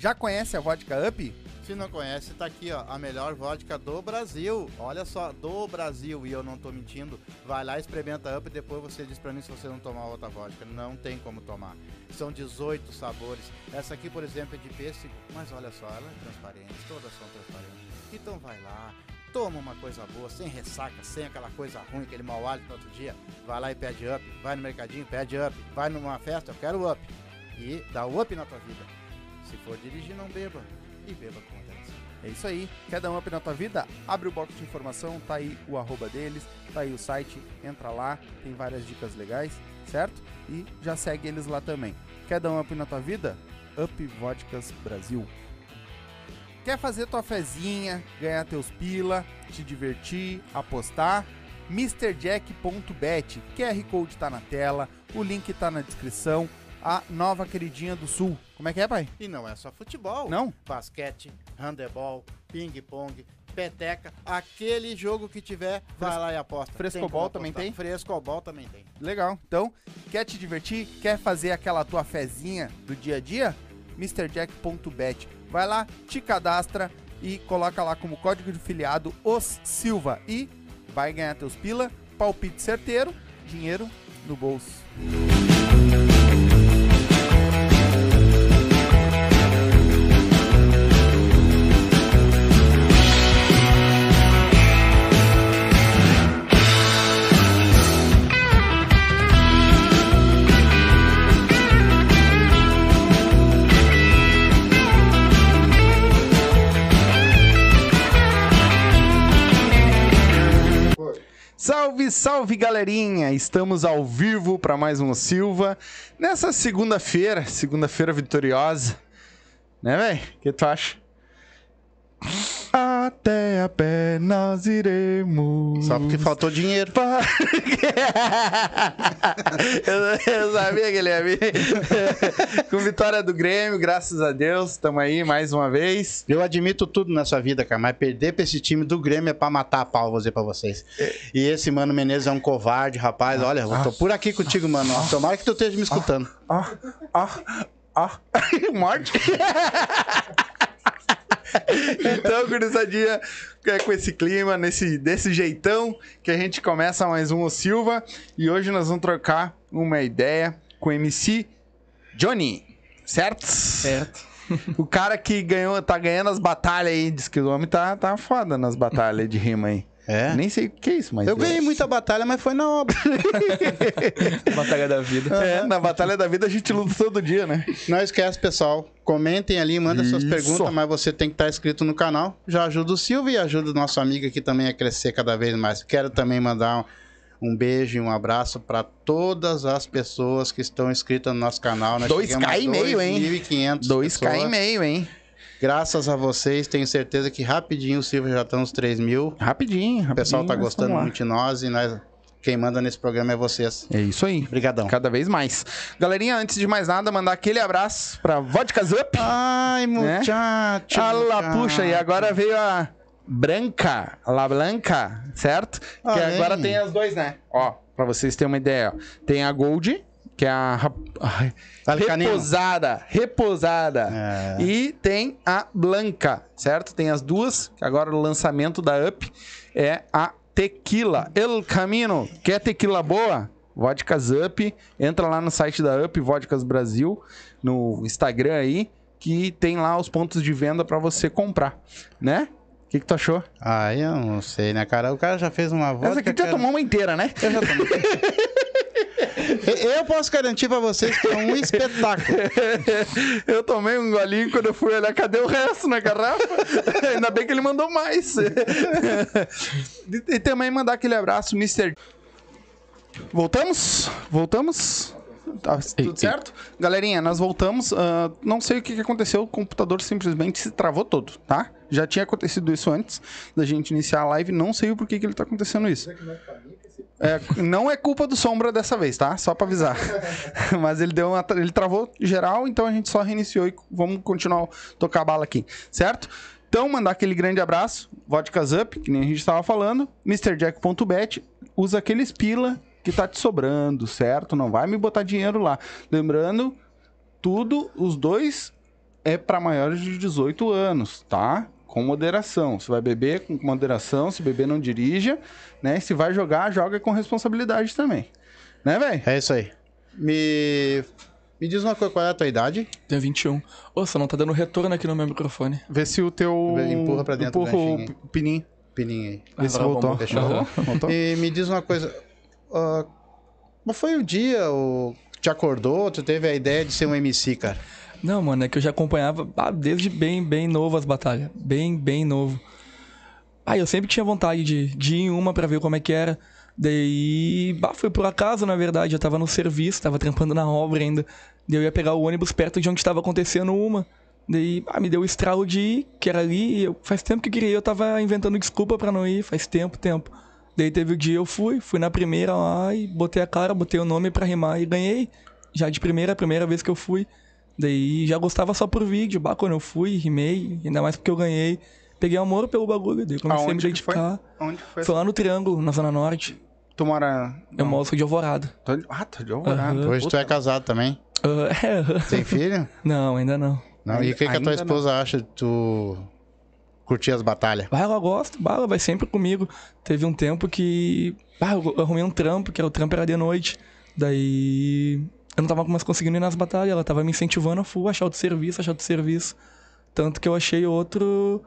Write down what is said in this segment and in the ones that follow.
Já conhece a vodka Up? Se não conhece, tá aqui, ó, a melhor vodka do Brasil. Olha só, do Brasil, e eu não tô mentindo. Vai lá, experimenta Up e depois você diz pra mim se você não tomar outra vodka. Não tem como tomar. São 18 sabores. Essa aqui, por exemplo, é de pêssego, mas olha só, ela é transparente, todas são transparentes. Então vai lá, toma uma coisa boa, sem ressaca, sem aquela coisa ruim, aquele mau hálito no outro dia. Vai lá e pede Up, vai no mercadinho, pede Up, vai numa festa, eu quero Up. E dá Up na tua vida. Se for dirigir, não beba. E beba com moderação. É isso aí. Quer dar um up na tua vida? Abre o box de informação, tá aí o arroba deles, tá aí o site, entra lá, tem várias dicas legais, certo? E já segue eles lá também. Quer dar um up na tua vida? Up Vodkas Brasil. Quer fazer tua fezinha, ganhar teus pila, te divertir, apostar? MrJack.bet. QR Code tá na tela, o link tá na descrição. A nova queridinha do Sul. Como é que é, pai? E não é só futebol. Não? Basquete, handebol, ping-pong, peteca. Aquele jogo que tiver, vai lá e aposta. Frescobol como também tem? Frescobol também tem. Legal. Então, quer te divertir? Quer fazer aquela tua fezinha do dia a dia? MrJack.bet. Vai lá, te cadastra e coloca lá como código de filiado os Silva e vai ganhar teus pila, palpite certeiro, dinheiro no bolso. Salve, galerinha! Estamos ao vivo para mais um Silva nessa segunda-feira, segunda-feira vitoriosa, né, velho? O que tu acha? Até a pé nós iremos. Só porque faltou dinheiro. Pa- eu, eu sabia que ele ia vir. Com vitória do Grêmio, graças a Deus, estamos aí mais uma vez. Eu admito tudo na sua vida, cara, mas perder pra esse time do Grêmio é pra matar a pau, vou dizer pra vocês. E esse Mano Menezes é um covarde, rapaz. Olha, eu tô por aqui contigo, mano. Tomara que tu esteja me escutando. Ó, ó, ó. Morte. então, gurizadinha, é com esse clima, nesse, desse jeitão, que a gente começa mais um O Silva. E hoje nós vamos trocar uma ideia com o MC Johnny, certo? Certo. O cara que ganhou, tá ganhando as batalhas aí, diz que o homem tá, tá foda nas batalhas de rima aí. É? Nem sei o que é isso, mas. Eu ganhei é. muita batalha, mas foi na obra. Batalha da vida. É, na Batalha da Vida a gente luta todo dia, né? Não esquece, pessoal. Comentem ali, manda suas perguntas, mas você tem que estar inscrito no canal. Já ajuda o Silvio e ajuda o nosso amigo aqui também a crescer cada vez mais. Quero também mandar um, um beijo e um abraço para todas as pessoas que estão inscritas no nosso canal. Nós 2K chegamos a e meio, hein? 2.500 2K pessoas. e meio, hein? Graças a vocês, tenho certeza que rapidinho o Silvio já está nos 3 mil. Rapidinho, rapidinho. O pessoal tá gostando muito de nós e nós, quem manda nesse programa é vocês. É isso aí. Obrigadão. Cada vez mais. Galerinha, antes de mais nada, mandar aquele abraço pra Vodkas Up. Ai, muchacho. Ah lá, muchacho. puxa, e agora veio a Branca, a La Blanca, certo? Que Olha agora tem as dois, né? Ó, pra vocês terem uma ideia, ó. Tem a Gold, que é a canino. reposada, reposada. É. E tem a Blanca, certo? Tem as duas, agora o lançamento da Up é a Tequila. El Camino, quer tequila boa? Vodkas Up, entra lá no site da Up, Vodkas Brasil, no Instagram aí, que tem lá os pontos de venda pra você comprar, né? O que, que tu achou? Ah, eu não sei, né, cara? O cara já fez uma vodka. Essa aqui tu já cara. tomou uma inteira, né? Eu já tomei. eu posso garantir pra vocês que é um espetáculo. Eu tomei um golinho quando eu fui olhar, cadê o resto na garrafa? Ainda bem que ele mandou mais. e, também mandar aquele abraço, Mr. Voltamos? Voltamos? Tá tudo certo? Galerinha, nós voltamos. ah, não sei o que, que aconteceu, o computador simplesmente se travou todo, tá? Já tinha acontecido isso antes da gente iniciar a live, não sei o porquê que ele tá acontecendo isso. É, não é culpa do Sombra dessa vez, tá? Só pra avisar. Mas ele deu uma, ele travou geral, então a gente só reiniciou e vamos continuar a tocar a bala aqui, certo? Então, mandar aquele grande abraço, Vodkas Up, que nem a gente estava falando, MrJack.bet, usa aqueles pila que tá te sobrando, certo? Não vai me botar dinheiro lá. Lembrando, tudo, os dois é para maiores de 18 anos, tá? Com moderação. Se vai beber, com moderação. Se beber, não dirija. Né? Se vai jogar, joga com responsabilidade também. Né, velho? É isso aí. Me... Me diz uma coisa, qual é a tua idade? Tenho 21. Ô, só não tá dando retorno aqui no meu microfone. Vê se o teu... Empurra pra dentro Empurra do o ganchinho pininho. Pininho aí. Vê se voltou. Voltou? E me diz uma coisa. ah, qual foi o dia o que te acordou? Tu teve a ideia de ser um MC, cara? Não, mano, é que eu já acompanhava ah, desde bem, bem novo as batalhas. Bem, bem novo. Ah, eu sempre tinha vontade de, de ir em uma pra ver como é que era. Daí, bah, foi por acaso, na verdade. Eu tava no serviço, tava trampando na obra ainda. Daí eu ia pegar o ônibus perto de onde tava acontecendo uma. Daí, ah, me deu o estralo de ir, que era ali. Eu, faz tempo que eu queria ir, eu tava inventando desculpa pra não ir, faz tempo, tempo. Daí teve o dia eu fui, fui na primeira lá e botei a cara, botei o nome pra rimar e ganhei. Já de primeira, a primeira vez que eu fui. Daí já gostava só por vídeo, bah, quando eu fui, rimei, ainda mais porque eu ganhei. Peguei amor pelo bagulho, daí comecei a me Aonde que foi? dedicar. Onde foi? Foi lá no Triângulo, na Zona Norte. Tu mora... Eu moro sou de Alvorada. Tô Ah, tá de Alvorada. Aham. Hoje tu é casado também. É, Tem filho? não, ainda não. Não. E o que, que a tua não. esposa acha de tu curtir as batalhas? Bah, ela gosta, bah, ela vai sempre comigo. Teve um tempo que. Bah, eu arrumei um trampo, que era o trampo era de noite. Daí. Eu não tava mais conseguindo ir nas batalhas, ela tava me incentivando a full, achar outro serviço, achar outro serviço. Tanto que eu achei outro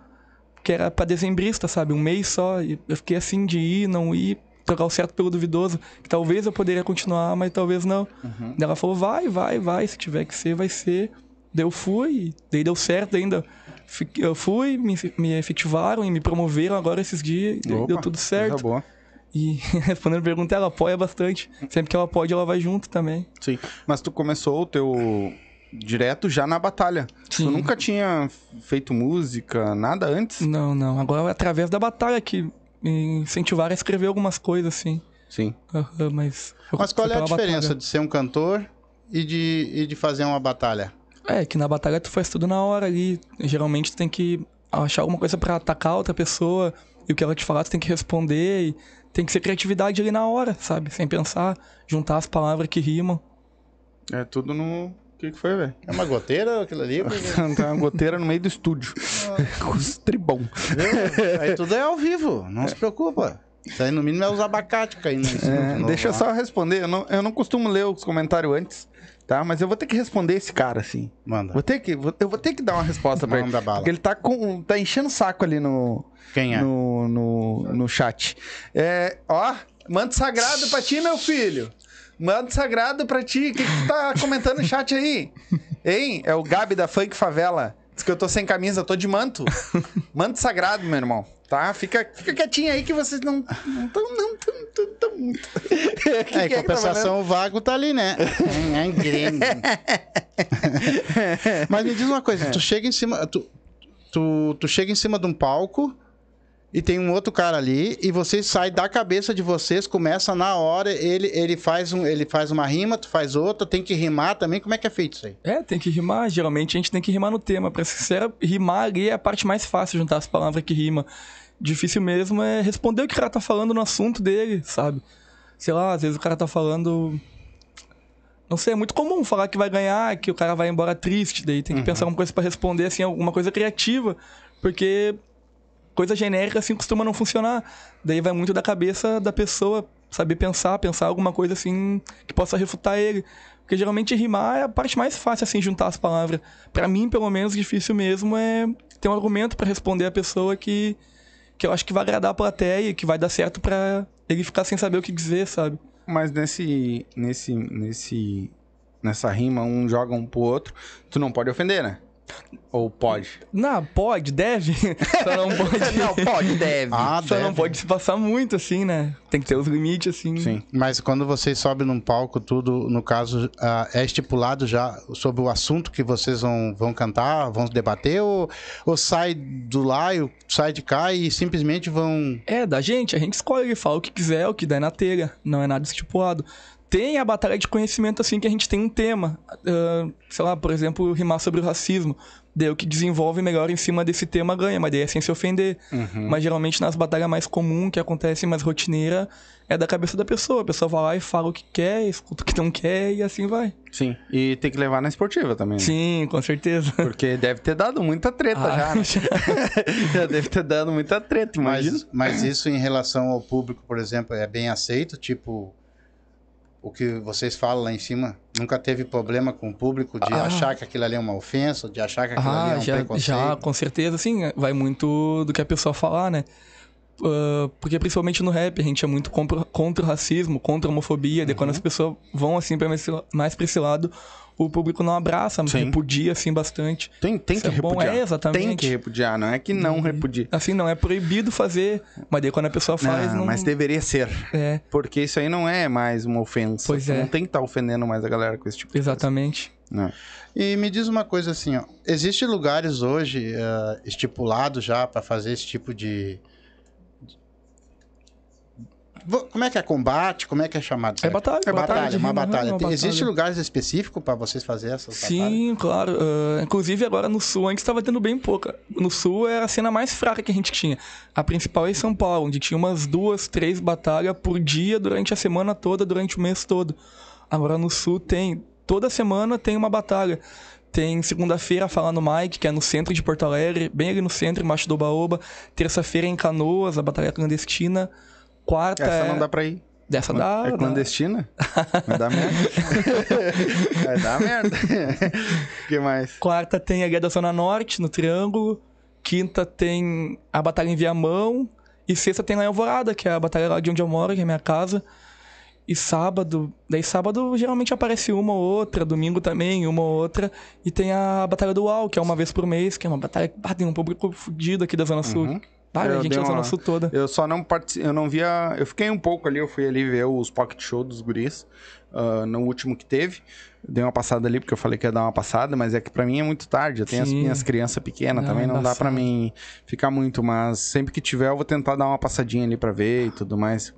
que era pra dezembrista, sabe? Um mês só. E eu fiquei assim de ir, não ir, trocar o certo pelo duvidoso. Que talvez eu poderia continuar, mas talvez não. Uhum. Ela falou, vai, vai, vai, se tiver que ser, vai ser. Daí eu fui, daí deu certo ainda. Eu fui, me, me efetivaram e me promoveram agora esses dias, Opa, deu tudo certo. boa. E respondendo a pergunta, ela apoia bastante. Sempre que ela pode, ela vai junto também. Sim. Mas tu começou o teu direto já na batalha. Sim. Tu nunca tinha feito música, nada antes? Não, não. Agora é através da batalha que me incentivaram a escrever algumas coisas, assim. Sim. Aham, mas. Mas qual é a diferença batalha. de ser um cantor e de, e de fazer uma batalha? É, que na batalha tu faz tudo na hora ali. Geralmente tu tem que achar alguma coisa pra atacar outra pessoa. E o que ela te falar, tu tem que responder. E tem que ser criatividade ali na hora, sabe? Sem pensar, juntar as palavras que rimam. É tudo no. O que, que foi, velho? É uma goteira aquilo ali? Tá uma goteira no meio do estúdio. Com os tribom. Viu? Aí tudo é ao vivo, não se preocupa. Isso aí no mínimo é os abacates caindo. É, deixa eu só responder. Eu não, eu não costumo ler os comentários antes, tá? Mas eu vou ter que responder esse cara, assim. Manda. Vou ter que, vou- eu vou ter que dar uma resposta pra ele. Manda bala. Porque ele tá, com, tá enchendo o saco ali no, Quem é? no, no, no chat. É, ó, manto sagrado pra ti, meu filho. Manto sagrado pra ti. O que, que tu tá comentando no chat aí? Hein? É o Gabi da Funk Favela. Diz que eu tô sem camisa, tô de manto. Manto sagrado, meu irmão. Tá? Fica, fica quietinho aí que vocês não estão. Não tão, não tão, tão, tão muito. Que É, em é que tá compensação, o Vago tá ali, né? É, é grande. Mas me diz uma coisa, tu chega em cima. Tu, tu, tu chega em cima de um palco e tem um outro cara ali, e vocês saem da cabeça de vocês, começa na hora, ele, ele, faz um, ele faz uma rima, tu faz outra, tem que rimar também. Como é que é feito isso aí? É, tem que rimar. Geralmente a gente tem que rimar no tema. Pra ser sincero, rimar ali é a parte mais fácil, juntar as palavras que rima. Difícil mesmo é responder o que o cara tá falando no assunto dele, sabe? Sei lá, às vezes o cara tá falando. Não sei, é muito comum falar que vai ganhar, que o cara vai embora triste, daí tem que pensar uma coisa pra responder, assim, alguma coisa criativa, porque coisa genérica assim costuma não funcionar. Daí vai muito da cabeça da pessoa saber pensar, pensar alguma coisa assim que possa refutar ele. Porque geralmente rimar é a parte mais fácil assim juntar as palavras. Pra mim, pelo menos, difícil mesmo é ter um argumento pra responder a pessoa que que eu acho que vai agradar a plateia e que vai dar certo pra ele ficar sem saber o que dizer, sabe? Mas nesse. nesse. nesse. nessa rima, um joga um pro outro, tu não pode ofender, né? Ou pode? Não, pode, deve. Só não pode. não, pode, deve. Ah, Só não deve. pode se passar muito, assim, né? Tem que ter os limites, assim. Sim. Mas quando vocês sobem num palco, tudo, no caso, ah, é estipulado já sobre o assunto que vocês vão, vão cantar, vão debater, ou, ou sai do lá, sai de cá e simplesmente vão. É, da gente, a gente escolhe, fala o que quiser, o que der na telha. Não é nada estipulado. Tem a batalha de conhecimento, assim, que a gente tem um tema. Uh, sei lá, por exemplo, rimar sobre o racismo. Daí o que desenvolve melhor em cima desse tema ganha, mas daí é sem se ofender. Uhum. Mas geralmente nas batalhas mais comuns, que acontecem mais rotineira, é da cabeça da pessoa. A pessoa vai lá e fala o que quer, escuta o que não quer e assim vai. Sim. E tem que levar na esportiva também. Né? Sim, com certeza. Porque deve ter dado muita treta Ah, já, né? já deve ter dado muita treta, imagina. Mas, mas isso em relação ao público, por exemplo, é bem aceito? Tipo, o que vocês falam lá em cima, nunca teve problema com o público de Ah. achar que aquilo ali é uma ofensa, de achar que aquilo ali é Ah, um já, preconceito? já, com certeza, sim. Vai muito do que a pessoa falar, né? Ah, porque principalmente no rap, a gente é muito contra, contra o racismo, contra a homofobia. Daí quando Uhum. as pessoas vão assim pra esse- mais pra esse lado, o público não abraça, Sim. repudia assim bastante. Tem, tem Isso que é bom, repudiar. é, exatamente. Tem que repudiar, não é que não repudia. Assim, não é proibido fazer, mas daí quando a pessoa faz, Não, não. Mas deveria ser. É, Porque isso aí não é mais uma ofensa. Pois é. Não tem que estar ofendendo mais a galera com esse tipo de exatamente. coisa. Não. E me diz uma coisa assim, ó, existem lugares hoje eh, estipulados já para fazer esse tipo de como é que é combate? Como é que é chamado? isso É batalha, É batalha, de uma batalha. é uma Tem- Existem batalha. lugares específicos para vocês fazerem essas batalhas? Sim, claro. ah, inclusive agora no Sul, antes estava tendo bem pouca. No Sul é a cena mais fraca que a gente tinha. A principal é em São Paulo, onde tinha umas duas, três batalhas por dia durante a semana toda, durante o mês todo. Agora no Sul tem. Toda semana tem uma batalha. Tem segunda-feira Fala no Mike, que é no centro de Porto Alegre, bem ali no centro, embaixo do Baoba. Terça-feira em Canoas, a batalha clandestina. Quarta Essa é... não dá pra ir. Dessa dá. é dá. clandestina? Vai dar merda. Vai dar merda. O que mais? Quarta tem a Guia da Zona Norte, no Triângulo. Quinta tem a Batalha em Viamão. E sexta tem lá em Alvorada, que é a batalha lá de onde eu moro, que é a minha casa. E sábado, daí sábado geralmente aparece uma ou outra, domingo também, uma ou outra. E tem a Batalha do UAU, que é uma vez por mês, que é uma batalha que ah, tem um público fudido aqui da Zona Sul. Uhum. Ah, Eu a gente uma- toda. Eu só não participei, eu não via. Eu fiquei um pouco ali, eu fui ali ver os pocket show dos guris ah, no último que teve. Dei uma passada ali, porque eu falei que ia dar uma passada, mas é que pra mim é muito tarde. Eu tenho as Sim. minhas crianças pequenas Não, também, não dá pra embaçado. mim ficar muito, mas sempre que tiver eu vou tentar dar uma passadinha ali pra ver e tudo mais.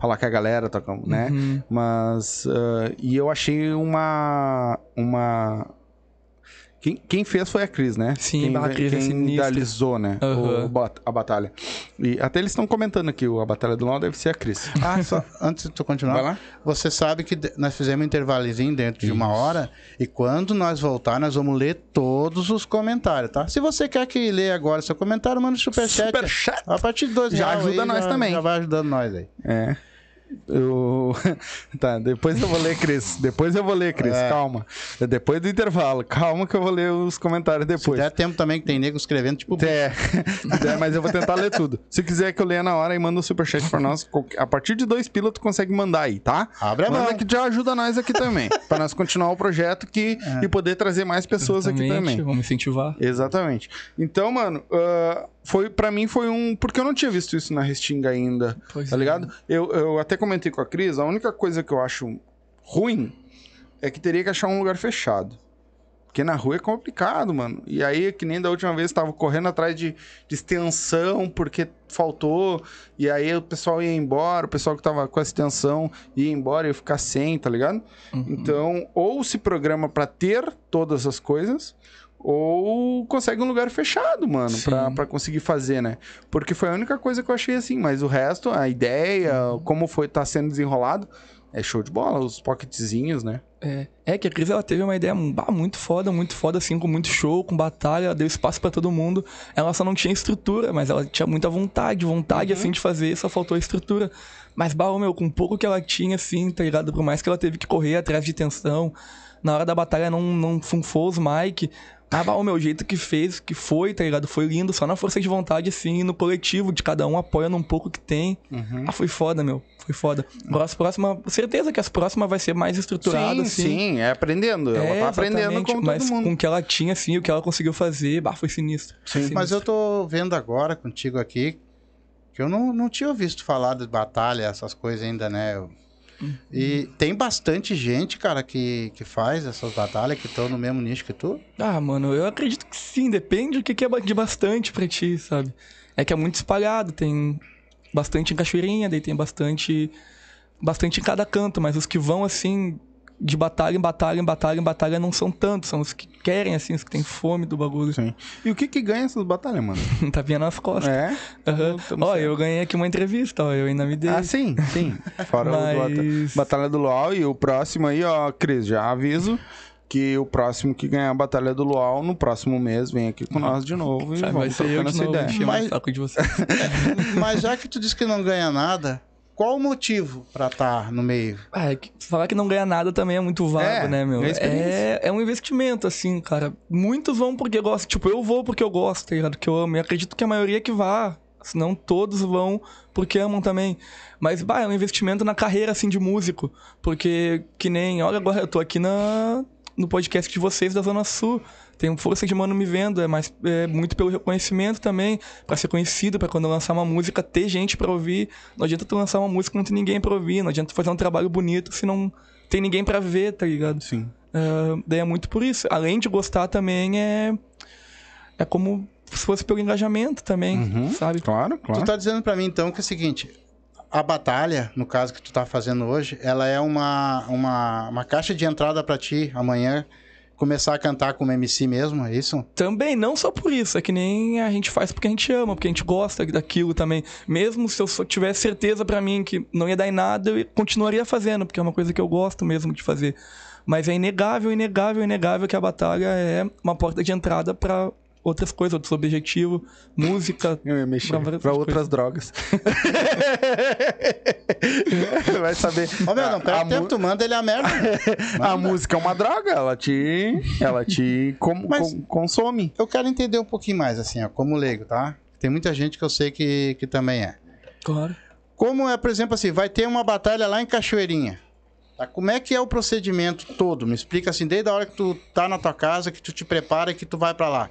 Falar com a galera, tocar, né? Uhum. Mas. ah, e eu achei uma. Uma. Quem, quem fez foi a Cris, né? Sim, quem, a Cris é quem sinistra. idealizou, né? Aham. o a batalha. E até eles estão comentando aqui, a batalha do LoL deve ser a Cris. Ah, só, antes de tu continuar, Vai lá? você sabe que nós fizemos um intervalozinho dentro de uma hora e quando nós voltar, nós vamos ler todos os comentários, tá? Se você quer que lê agora seu comentário, manda um superchat. Superchat. A partir de dois Já reais ajuda aí, nós já- também. Já vai ajudando nós aí. É. Eu... tá, depois eu vou ler, Cris. Depois eu vou ler, Cris. É. Calma. É Depois do intervalo. Calma que eu vou ler os comentários Se depois. der tempo também que tem nego escrevendo, tipo, É, É, mas eu vou tentar ler tudo. Se quiser que eu leia na hora e manda um superchat pra nós, a partir de dois pila tu consegue mandar aí, tá? Abre a Manda mão. que já ajuda nós aqui também. pra nós continuar o projeto que, e poder trazer mais pessoas aqui Exatamente, também. Vamos incentivar. Exatamente. Então, mano, ah, foi para mim foi um. Porque eu não tinha visto isso na Restinga ainda. Pois tá é. ligado? Eu, eu até comentei com a Cris, a única coisa que eu acho ruim é que teria que achar um lugar fechado. Porque na rua é complicado, mano. E aí, que nem da última vez, tava correndo atrás de, de extensão, porque faltou. E aí o pessoal ia embora, o pessoal que tava com a extensão ia embora e ia ficar sem, tá ligado? Uhum. Então, ou se programa pra ter todas as coisas, ou consegue um lugar fechado, mano, pra, pra conseguir fazer, né? Porque foi a única coisa que eu achei assim, mas o resto, a ideia, Uhum. como foi tá sendo desenrolado, é show de bola, os pocketzinhos, né? É, é que a Cris ela teve uma ideia muito foda, muito foda, assim, com muito show, com batalha, deu espaço pra todo mundo. Ela só não tinha estrutura, mas ela tinha muita vontade, vontade, assim, de fazer, só faltou a estrutura. Mas, bah, meu, com pouco que ela tinha, assim, tá ligado? Por mais que ela teve que correr atrás de tensão, na hora da batalha não, não funfou os mic. Ah, o meu jeito que fez, que foi, tá ligado? Foi lindo, só na força de vontade, assim, no coletivo, de cada um apoiando um pouco que tem. Ah, foi foda, meu. Foi foda. Agora as próximas. Certeza que as próximas vai ser mais estruturado, sim, assim. sim, é aprendendo. Ela É, tá aprendendo exatamente, como mas todo mundo. com o que ela tinha, assim, o que ela conseguiu fazer, bah, foi sinistro. Foi Mas sinistro. eu tô vendo agora contigo aqui que eu não, não tinha visto falar de batalha, essas coisas ainda, né? Eu- E tem bastante gente, cara, que, que faz essas batalhas, que estão no mesmo nicho que tu. Ah, mano, eu acredito que sim, depende do que que é de bastante pra ti, sabe? É que é muito espalhado, tem bastante em Cachoeirinha, daí tem bastante bastante em cada canto, mas os que vão assim de batalha em batalha, em batalha, em batalha, não são tantos. São os que querem, assim, os que têm fome do bagulho. Sim. E o que que ganha essas batalhas, mano? tá vindo nas costas. É? Aham. Tamo Ó, certo. eu ganhei aqui uma entrevista, ó, eu ainda me dei. Ah, sim, sim. Fora o do Mas- Batalha do Luau e o próximo aí, ó, Cris, já aviso que o próximo que ganhar a Batalha do Luau no próximo mês vem aqui com nós de novo e Sabe, vai vamos ser eu trocando essa novo, ideia. Mas-. Mas já que tu disse que não ganha nada, qual o motivo pra estar no meio? Ah, é falar que não ganha nada também é muito vago, É, né, meu? É, é um investimento, assim, cara. Muitos vão porque gostam. Tipo, eu vou porque eu gosto, tá ligado? Que eu amo. E acredito que a maioria que vá. Senão todos vão porque amam também. Mas, bah, é um investimento na carreira, assim, de músico. Porque, que nem... Olha, agora eu tô aqui na, no podcast de vocês da Zona Sul. Tem força de mano me vendo, é mais é muito pelo reconhecimento também, pra ser conhecido, pra quando eu lançar uma música ter gente pra ouvir. Não adianta tu lançar uma música e não ter ninguém pra ouvir, não adianta tu fazer um trabalho bonito se não tem ninguém pra ver, tá ligado? Sim. É, daí é muito por isso. Além de gostar também é é como se fosse pelo engajamento também, Uhum. sabe? Claro, claro. Tu tá dizendo pra mim então que é o seguinte, a batalha, no caso que tu tá fazendo hoje, ela é uma, uma, uma caixa de entrada pra ti amanhã começar a cantar como MC mesmo, é isso? Também, não só por isso, é que nem a gente faz porque a gente ama, porque a gente gosta daquilo também. Mesmo se eu só tivesse certeza pra mim que não ia dar em nada, eu continuaria fazendo, porque é uma coisa que eu gosto mesmo de fazer. Mas é inegável, inegável, inegável que a batalha é uma porta de entrada pra outras coisas, outros objetivos, música. Eu ia mexer Pra pra, outras drogas. Vai saber. Ô meu, não A- perde a tempo, tu manda ele a merda. A música é uma droga, ela te, ela te com- Mas- com- consome. Eu quero entender um pouquinho mais, assim, ó, como leigo, tá? Tem muita gente que eu sei que, que também é. Claro. Como é, por exemplo, assim, vai ter uma batalha lá em Cachoeirinha. Tá? Como é que é o procedimento todo? Me explica assim, desde a hora que tu tá na tua casa, que tu te prepara e que tu vai pra lá.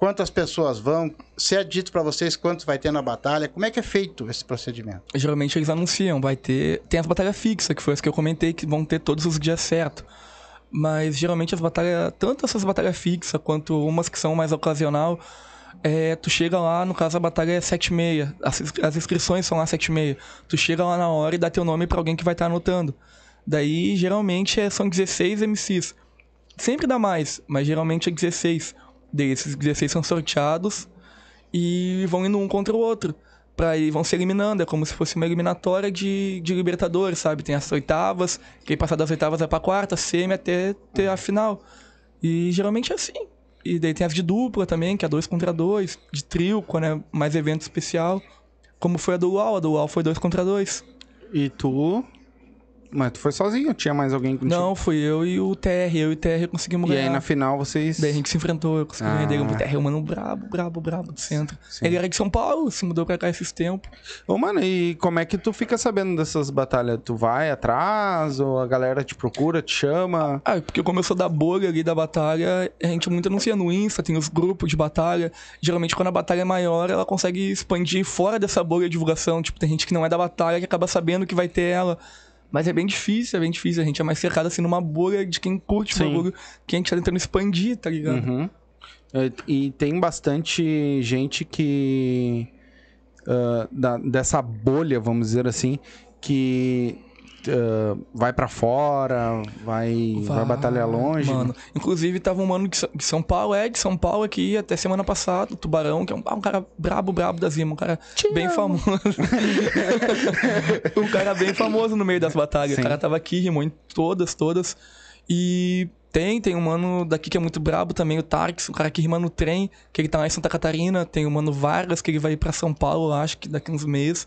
Quantas pessoas vão? Se é dito pra vocês quantos vai ter na batalha? Como é que é feito esse procedimento? Geralmente eles anunciam, vai ter. Tem as batalhas fixas, que foi as que eu comentei, que vão ter todos os dias certo. Mas geralmente as batalhas, tanto essas batalhas fixas quanto umas que são mais ocasional, é, tu chega lá, no caso a batalha é 7 e meia, as, as inscrições são lá 7 e meia. Tu chega lá na hora e dá teu nome pra alguém que vai estar anotando. Daí geralmente é- são 16 MCs. Sempre dá mais, mas geralmente é 16. Daí esses 16 são sorteados e vão indo um contra o outro. Pra, e vão se eliminando, é como se fosse uma eliminatória de, de Libertadores, sabe? Tem as oitavas, quem passar das oitavas vai pra quarta, semi até ter a final. E geralmente é assim. E daí tem as de dupla também, que é dois contra dois, de trio, quando é mais evento especial. Como foi a do UAU, a do UAU foi dois contra dois. E tu. Mas tu foi sozinho? Tinha mais alguém contigo? Não, fui eu e o TR, eu e o TR conseguimos E ganhar. aí na final vocês. Daí a gente se enfrentou, eu consegui Ah. ganhar dele. O TR um mano brabo, brabo, brabo do centro. Sim. Ele era de São Paulo, se mudou pra cá esses tempos. Ô, mano, e como é que tu fica sabendo dessas batalhas? Tu vai atrás? Ou a galera te procura, te chama? Ah, porque como eu sou da bolha ali da batalha, a gente muito anuncia no Insta, tem os grupos de batalha. Geralmente, quando a batalha é maior, ela consegue expandir fora dessa bolha de divulgação. Tipo, tem gente que não é da batalha que acaba sabendo que vai ter ela. Mas é bem difícil, é bem difícil. A gente é mais cercado assim numa bolha de quem curte Sim. o bagulho, que a gente tá tentando expandir, tá ligado? Uhum. É, E tem bastante gente que. ah, da- dessa bolha, vamos dizer assim, que ah, vai pra fora, vai, vai, batalhar longe. Mano, inclusive tava um mano de São Paulo, é de São Paulo aqui até semana passada, o Tubarão, que é um, ah, um cara brabo, brabo da Zima, um cara bem famoso. um cara bem famoso no meio das batalhas. Sim. O cara tava aqui, rimou em todas, todas. E tem, tem um mano daqui que é muito brabo também, o Tarks, um cara que rima no trem, que ele tá lá em Santa Catarina. Tem o mano Vargas, que ele vai ir pra São Paulo, acho que daqui uns meses.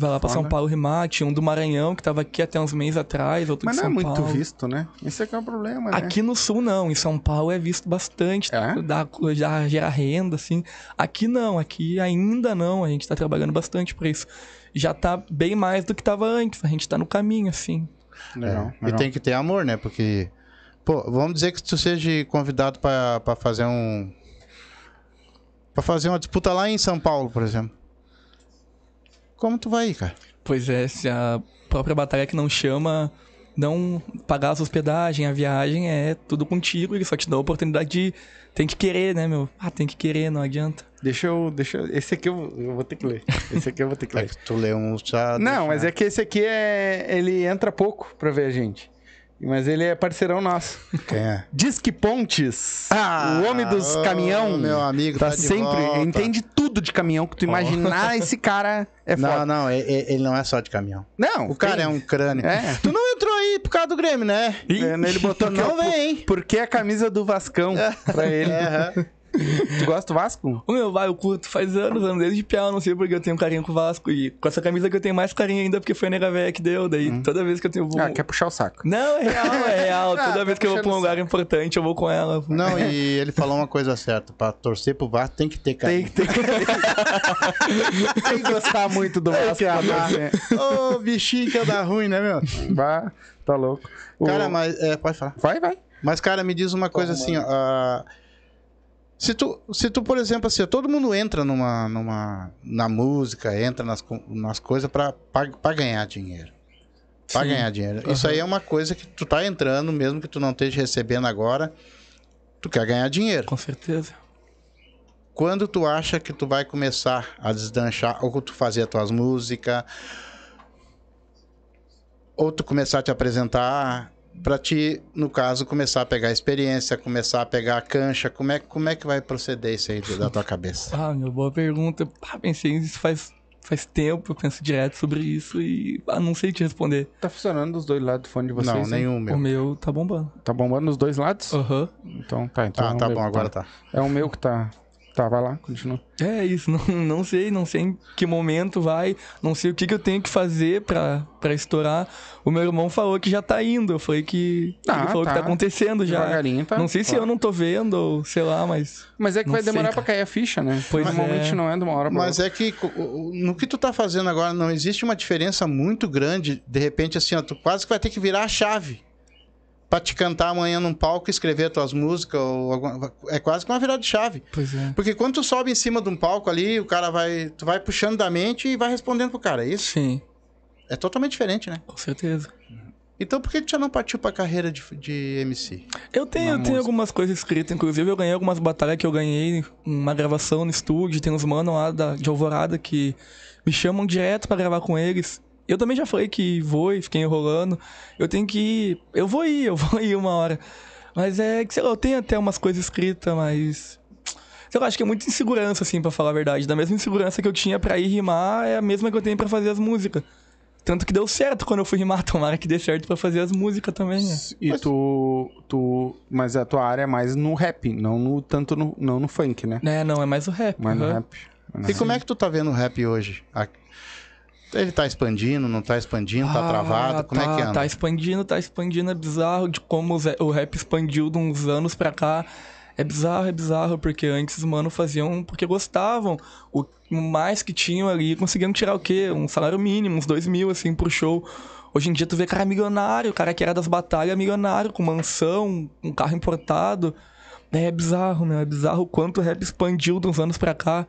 Vai lá pra São. Paulo rimar. Tinha um do Maranhão, que tava aqui até uns meses atrás, outro Mas de não é São muito Paulo. visto, né? Esse é que é o problema, né? Aqui no sul não, em São Paulo é visto bastante, É? dá, já gera renda, assim. Aqui não, aqui ainda não, a gente tá trabalhando bastante pra isso. Já tá bem mais do que tava antes, a gente tá no caminho, assim. Legal, É, E tem que ter amor, né? Porque, pô, vamos dizer que tu seja convidado pra pra fazer um. Pra fazer uma disputa lá em São Paulo, por exemplo. Como tu vai ir, cara? Pois é, se a própria batalha que não chama, não pagar as hospedagem, a viagem é tudo contigo, ele só te dá a oportunidade de. Tem que querer, né, meu? Ah, tem que querer, não adianta. Deixa eu. Deixa eu, esse aqui eu, eu vou ter que ler. Esse aqui eu vou ter que É ler. que tu lê um já. Não, deixa- mas é que esse aqui é. Ele entra pouco pra ver a gente. Mas ele é parceirão nosso. Quem é? Disque Pontes. Ah, o homem dos ô, caminhão. meu amigo, tá, tá sempre. volta. Entende tudo de caminhão que tu imaginar. Esse cara é Não, foda. não, e- ele não é só de caminhão. Não. O cara tem- é um crânio. É. Tu não entrou aí por causa do Grêmio, né? É, Ele botou Não ó, vem, Porque a camisa do Vascão pra ele. É. Tu gosta do Vasco? O meu, vai, eu curto faz anos, anos desde piau, não sei porque eu tenho carinho com o Vasco. E com essa camisa que eu tenho mais carinho ainda, porque foi a nega véia que deu. Daí toda vez que eu tenho. Vou... Ah, quer puxar o saco. Não, é real, é real. Ah, Toda tá vez que eu vou pra um lugar importante, eu vou com ela. Não, e ele falou uma coisa certa. Pra torcer pro Vasco tem que ter carinho. tem, que- tem que gostar muito do Vasco. que pra amar. torcer. Ô, bichinho que dá ruim, né, meu? Bah, tá louco. O- Cara, mas... É, pode falar. Vai, vai. Mas, cara, me diz uma coisa assim, ó. Se, tu, se tu, por exemplo, assim, todo mundo entra numa, numa, na música, entra nas, nas coisas pra ganhar dinheiro. Sim. ganhar dinheiro. Isso aí é uma coisa que tu tá entrando, mesmo que tu não esteja recebendo agora, tu quer ganhar dinheiro. Com certeza. Quando tu acha que tu vai começar a desdanchar, ou tu fazer as tuas músicas, ou tu começar a te apresentar, pra ti, no caso, começar a pegar experiência, começar a pegar a cancha, como é, como é que vai proceder isso aí da tua cabeça? Ah, meu, boa pergunta. Ah, pensei nisso faz, faz tempo, eu penso direto sobre isso e ah, não sei te responder. Tá funcionando dos dois lados do fone de vocês? não, hein? nenhum O meu. meu tá bombando. Tá bombando nos dois lados? Aham. Então tá, então. Ah, é tá meu bom, agora tá. É o meu que tá. Tá, vai lá, continua. É isso, não, não sei, não sei em que momento vai, não sei o que, que eu tenho que fazer pra, pra estourar. O meu irmão falou que já tá indo, eu falei que. Ah, ele falou tá. que tá acontecendo já. Devagarinho, tá? Não sei se eu não tô vendo, ou sei lá, mas. Mas é que vai sei, demorar cara. pra cair a ficha, né? Pois Normalmente é. não é de uma hora pra Mas outra. é que no que tu tá fazendo agora não existe uma diferença muito grande, de repente assim, ó, tu quase que vai ter que virar a chave pra te cantar amanhã num palco e escrever tuas músicas ou alguma- é quase que uma virada de chave. Pois é. Porque quando tu sobe em cima de um palco ali, o cara vai, tu vai puxando da mente e vai respondendo pro cara, é isso? Sim, É totalmente diferente, né? com certeza. Então por que tu já não partiu pra carreira de, de MC? Eu tenho, eu tenho algumas coisas escritas, inclusive eu ganhei algumas batalhas que eu ganhei, uma gravação no estúdio, tem uns manos lá da, de Alvorada que me chamam direto pra gravar com eles. Eu também já falei que vou e fiquei enrolando. Eu tenho que ir. Eu vou ir, eu vou ir uma hora. Mas é que, sei lá, eu tenho até umas coisas escritas, mas. Sei lá, acho que é muita insegurança, assim, pra falar a verdade. Da mesma insegurança que eu tinha pra ir rimar, é a mesma que eu tenho pra fazer as músicas. Tanto que deu certo quando eu fui rimar, tomara que dê certo pra fazer as músicas também, né? E tu, tu. Mas a tua área é mais no rap, não no tanto no, não no funk, né? É, não, é mais o rap. Mais no aham. rap. E como é que tu tá vendo o rap hoje? Ele tá expandindo, não tá expandindo, tá Ah, travado? Como tá, é que anda? Tá expandindo, tá expandindo. É bizarro de como o rap expandiu de uns anos pra cá. É bizarro, é bizarro, porque antes os mano faziam porque gostavam. O mais que tinham ali, conseguiam tirar o quê? Um salário mínimo, uns dois mil, assim, por show. Hoje em dia tu vê cara milionário, cara que era das batalhas milionário, com mansão, um carro importado. É bizarro, meu. É bizarro o quanto o rap expandiu de uns anos pra cá.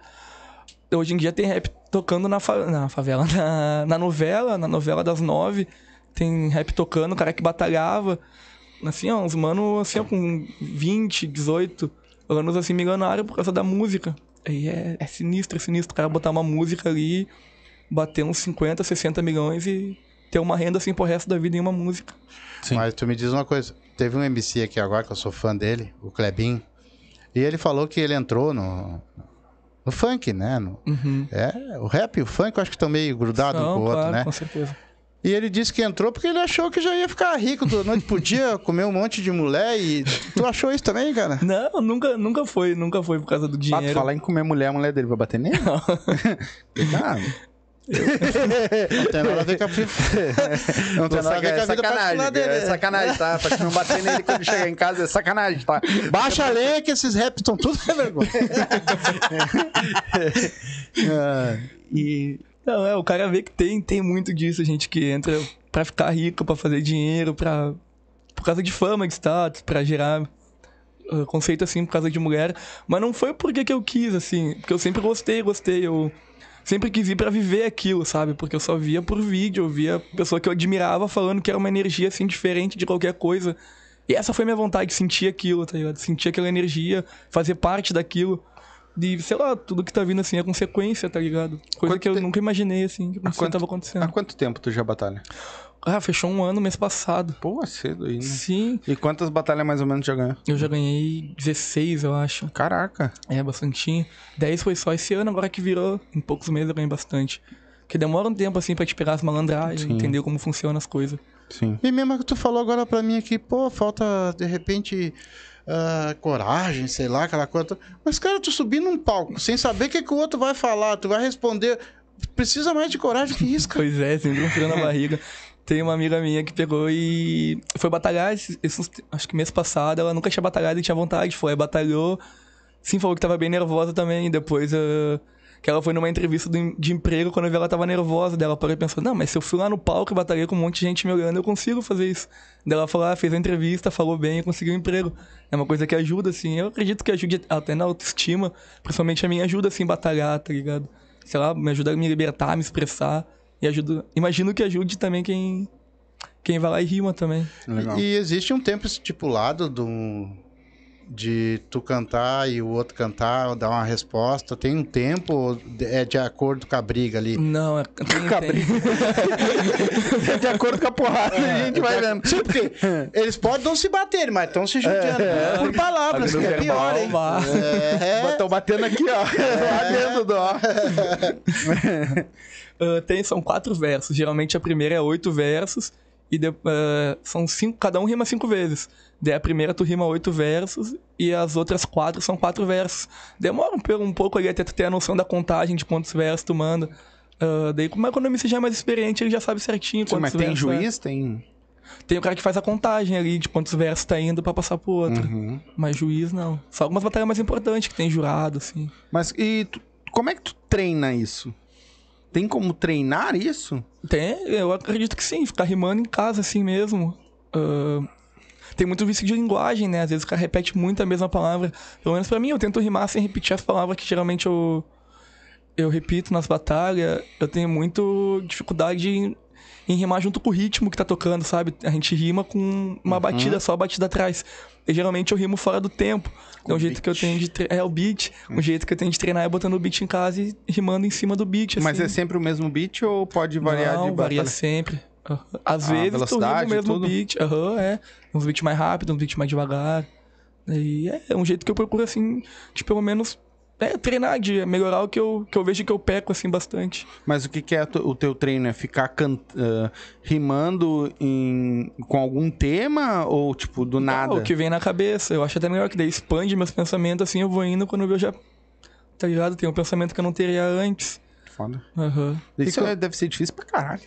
Hoje em dia tem rap tocando na, fa- na favela, na, na novela, na novela das nove. Tem rap tocando, cara que batalhava. Assim, ó, uns mano, assim, ó, com 20, 18 anos, assim, milionário por causa da música. Aí é, é sinistro, é sinistro. O cara botar uma música ali, bater uns 50, 60 milhões e ter uma renda, assim, pro resto da vida em uma música. Sim. Mas tu me diz uma coisa. Teve um MC aqui agora, que eu sou fã dele, o Klebin. E ele falou que ele entrou no, no funk, né? No- Uhum. é, o rap e o funk eu acho que estão meio grudados um Não, com o outro, claro, né? com certeza. E ele disse que entrou porque ele achou que já ia ficar rico da noite pro dia, comer um monte de mulher e... Tu achou isso também, cara? Não, nunca, nunca foi, nunca foi por causa do Ah, tu dinheiro. falar em comer mulher, a mulher dele vai bater nele? Cuidado. Não tem nada a ver com a... Não tem nada a ver com a vida particular dele. é sacanagem, tá? Pra te não bater nele quando chegar em casa é sacanagem, tá? Baixa a lenha que esses raps estão tudo sem vergonha. E Não, é, o cara vê que tem, tem muito disso, gente que entra pra ficar rico, pra fazer dinheiro, pra. por causa de fama, de status, pra gerar uh, conceito assim por causa de mulher. Mas não foi porque que eu quis, assim, porque eu sempre gostei, gostei. Eu sempre quis ir pra viver aquilo, sabe? Porque eu só via por vídeo, eu via pessoa que eu admirava falando que era uma energia, assim, diferente de qualquer coisa. E essa foi minha vontade, sentir aquilo, tá ligado? Sentir aquela energia, fazer parte daquilo. De, sei lá, tudo que tá vindo, assim, é consequência, tá ligado? Coisa Quanto que eu te- nunca imaginei, assim, que quanto, tava acontecendo. há quanto tempo tu já batalha? Ah, fechou um ano mês passado. Pô, é cedo ainda. Sim, E quantas batalhas mais ou menos já ganhou? eu já ganhei 16, eu acho. Caraca. É, bastantinho. 10 foi só esse ano, agora que virou. Em poucos meses eu ganhei bastante. Porque demora um tempo, assim, pra te pegar as malandragens, Sim. entender como funcionam as coisas. Sim. E mesmo que tu falou agora pra mim aqui, pô, falta de repente ah, coragem, sei lá, aquela coisa. Mas, cara, tu subir num palco sem saber o que, que o outro vai falar, tu vai responder. Precisa mais de coragem que isso, cara. Pois é, sempre um frio na barriga. Tem uma amiga minha que pegou e foi batalhar, esses- esses- acho que mês passado, ela nunca tinha batalhado e tinha vontade, foi, batalhou, sim, falou que tava bem nervosa também, depois ah, que ela foi numa entrevista de emprego, quando eu vi ela tava nervosa, dela parou e pensou, não, mas se eu fui lá no palco e batalhei com um monte de gente me olhando, eu consigo fazer isso. Daí ela falou, ah, fez a entrevista, falou bem e conseguiu um emprego. É uma coisa que ajuda, assim, eu acredito que ajude até na autoestima, principalmente a mim ajuda, assim, batalhar, tá ligado? Sei lá, me ajuda a me libertar, a me expressar. E ajuda. Imagino que ajude também quem. Quem vai lá e rima também. Legal. E existe um tempo estipulado do, de tu cantar e o outro cantar, dar uma resposta. Tem um tempo, ou é de acordo com a briga ali. Não, é. Tem, tem. de acordo com a porrada, a gente vai vendo. Sim, porque eles podem não se bater, mas estão se judiando por palavras, que é pior, hein? vá. É, Estão batendo aqui, ó. Lá dentro do ó. Ah, tem, são quatro versos. Geralmente a primeira é oito versos. E de- ah, são cinco. Cada um rima cinco vezes. Daí a primeira tu rima oito versos. E as outras quatro são quatro versos. Demora um, um pouco ali até tu ter a noção da contagem de quantos versos tu manda. Ah, daí, como é quando o MC já é mais experiente, ele já sabe certinho Sim, quantos mas tem versos é. juiz, tem. Tem o cara que faz a contagem ali de quantos versos tá indo pra passar pro outro. Uhum. Mas juiz não. Só algumas batalhas mais importantes que tem jurado, assim. Mas e tu- como é que tu treina isso? Tem como treinar isso? Tem, eu acredito que sim, ficar rimando em casa assim mesmo. Ah, tem muito vício de linguagem, né? Às vezes o cara repete muito a mesma palavra. Pelo menos pra mim, eu tento rimar sem repetir as palavras que geralmente eu, eu repito nas batalhas. Eu tenho muito dificuldade em, rimar junto com o ritmo que tá tocando, sabe? A gente rima com uma batida só, a batida atrás. E geralmente eu rimo fora do tempo. Com é um o jeito que eu beat. tenho de treinar. É o beat. Um jeito que eu tenho de treinar é botando o beat em casa e rimando em cima do beat. Mas assim. é sempre o mesmo beat ou pode variar Não, de varia batalha? sempre. Às vezes tu rima o mesmo tudo? beat. Aham, é. Uns beats mais rápidos, uns beats mais devagar. E é, é um jeito que eu procuro, assim, de pelo menos é, treinar, de melhorar o que eu, que eu vejo que eu peco, assim, bastante. Mas o que, que é o teu treino? É ficar can- ah, rimando em- com algum tema ou, tipo, do nada? Ah, o que vem na cabeça. Eu acho até melhor que daí expande meus pensamentos, assim, eu vou indo quando eu já. Tá ligado? Tem um pensamento que eu não teria antes. Foda. Aham. Isso é- deve ser difícil pra caralho.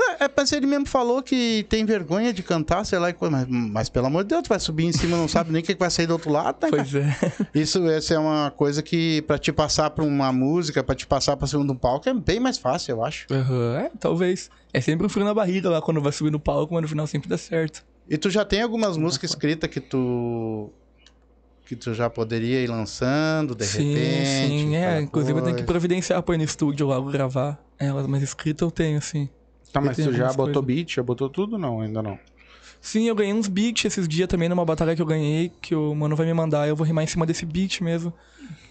É, é, mas ele mesmo falou que tem vergonha de cantar, sei lá, coisa, mas, mas pelo amor de Deus, tu vai subir em cima, não sabe nem o que vai sair do outro lado, né? Pois é. Isso essa é uma coisa que, pra te passar pra uma música, pra te passar pra segundo palco, é bem mais fácil, eu acho. Aham, é, talvez. É sempre um frio na barriga lá quando vai subir no palco, mas no final sempre dá certo. E tu já tem algumas músicas escritas que tu. que tu já poderia ir lançando, de sim, repente. sim. É, aquela inclusive eu tenho que coisa. providenciar pra ir no estúdio logo gravar elas, mas escrita eu tenho, sim. Tá, mas tu já botou coisas. beat? Já botou tudo? Não, ainda não. Sim, eu ganhei uns beats esses dias também numa batalha que eu ganhei, que o mano vai me mandar, eu vou rimar em cima desse beat mesmo.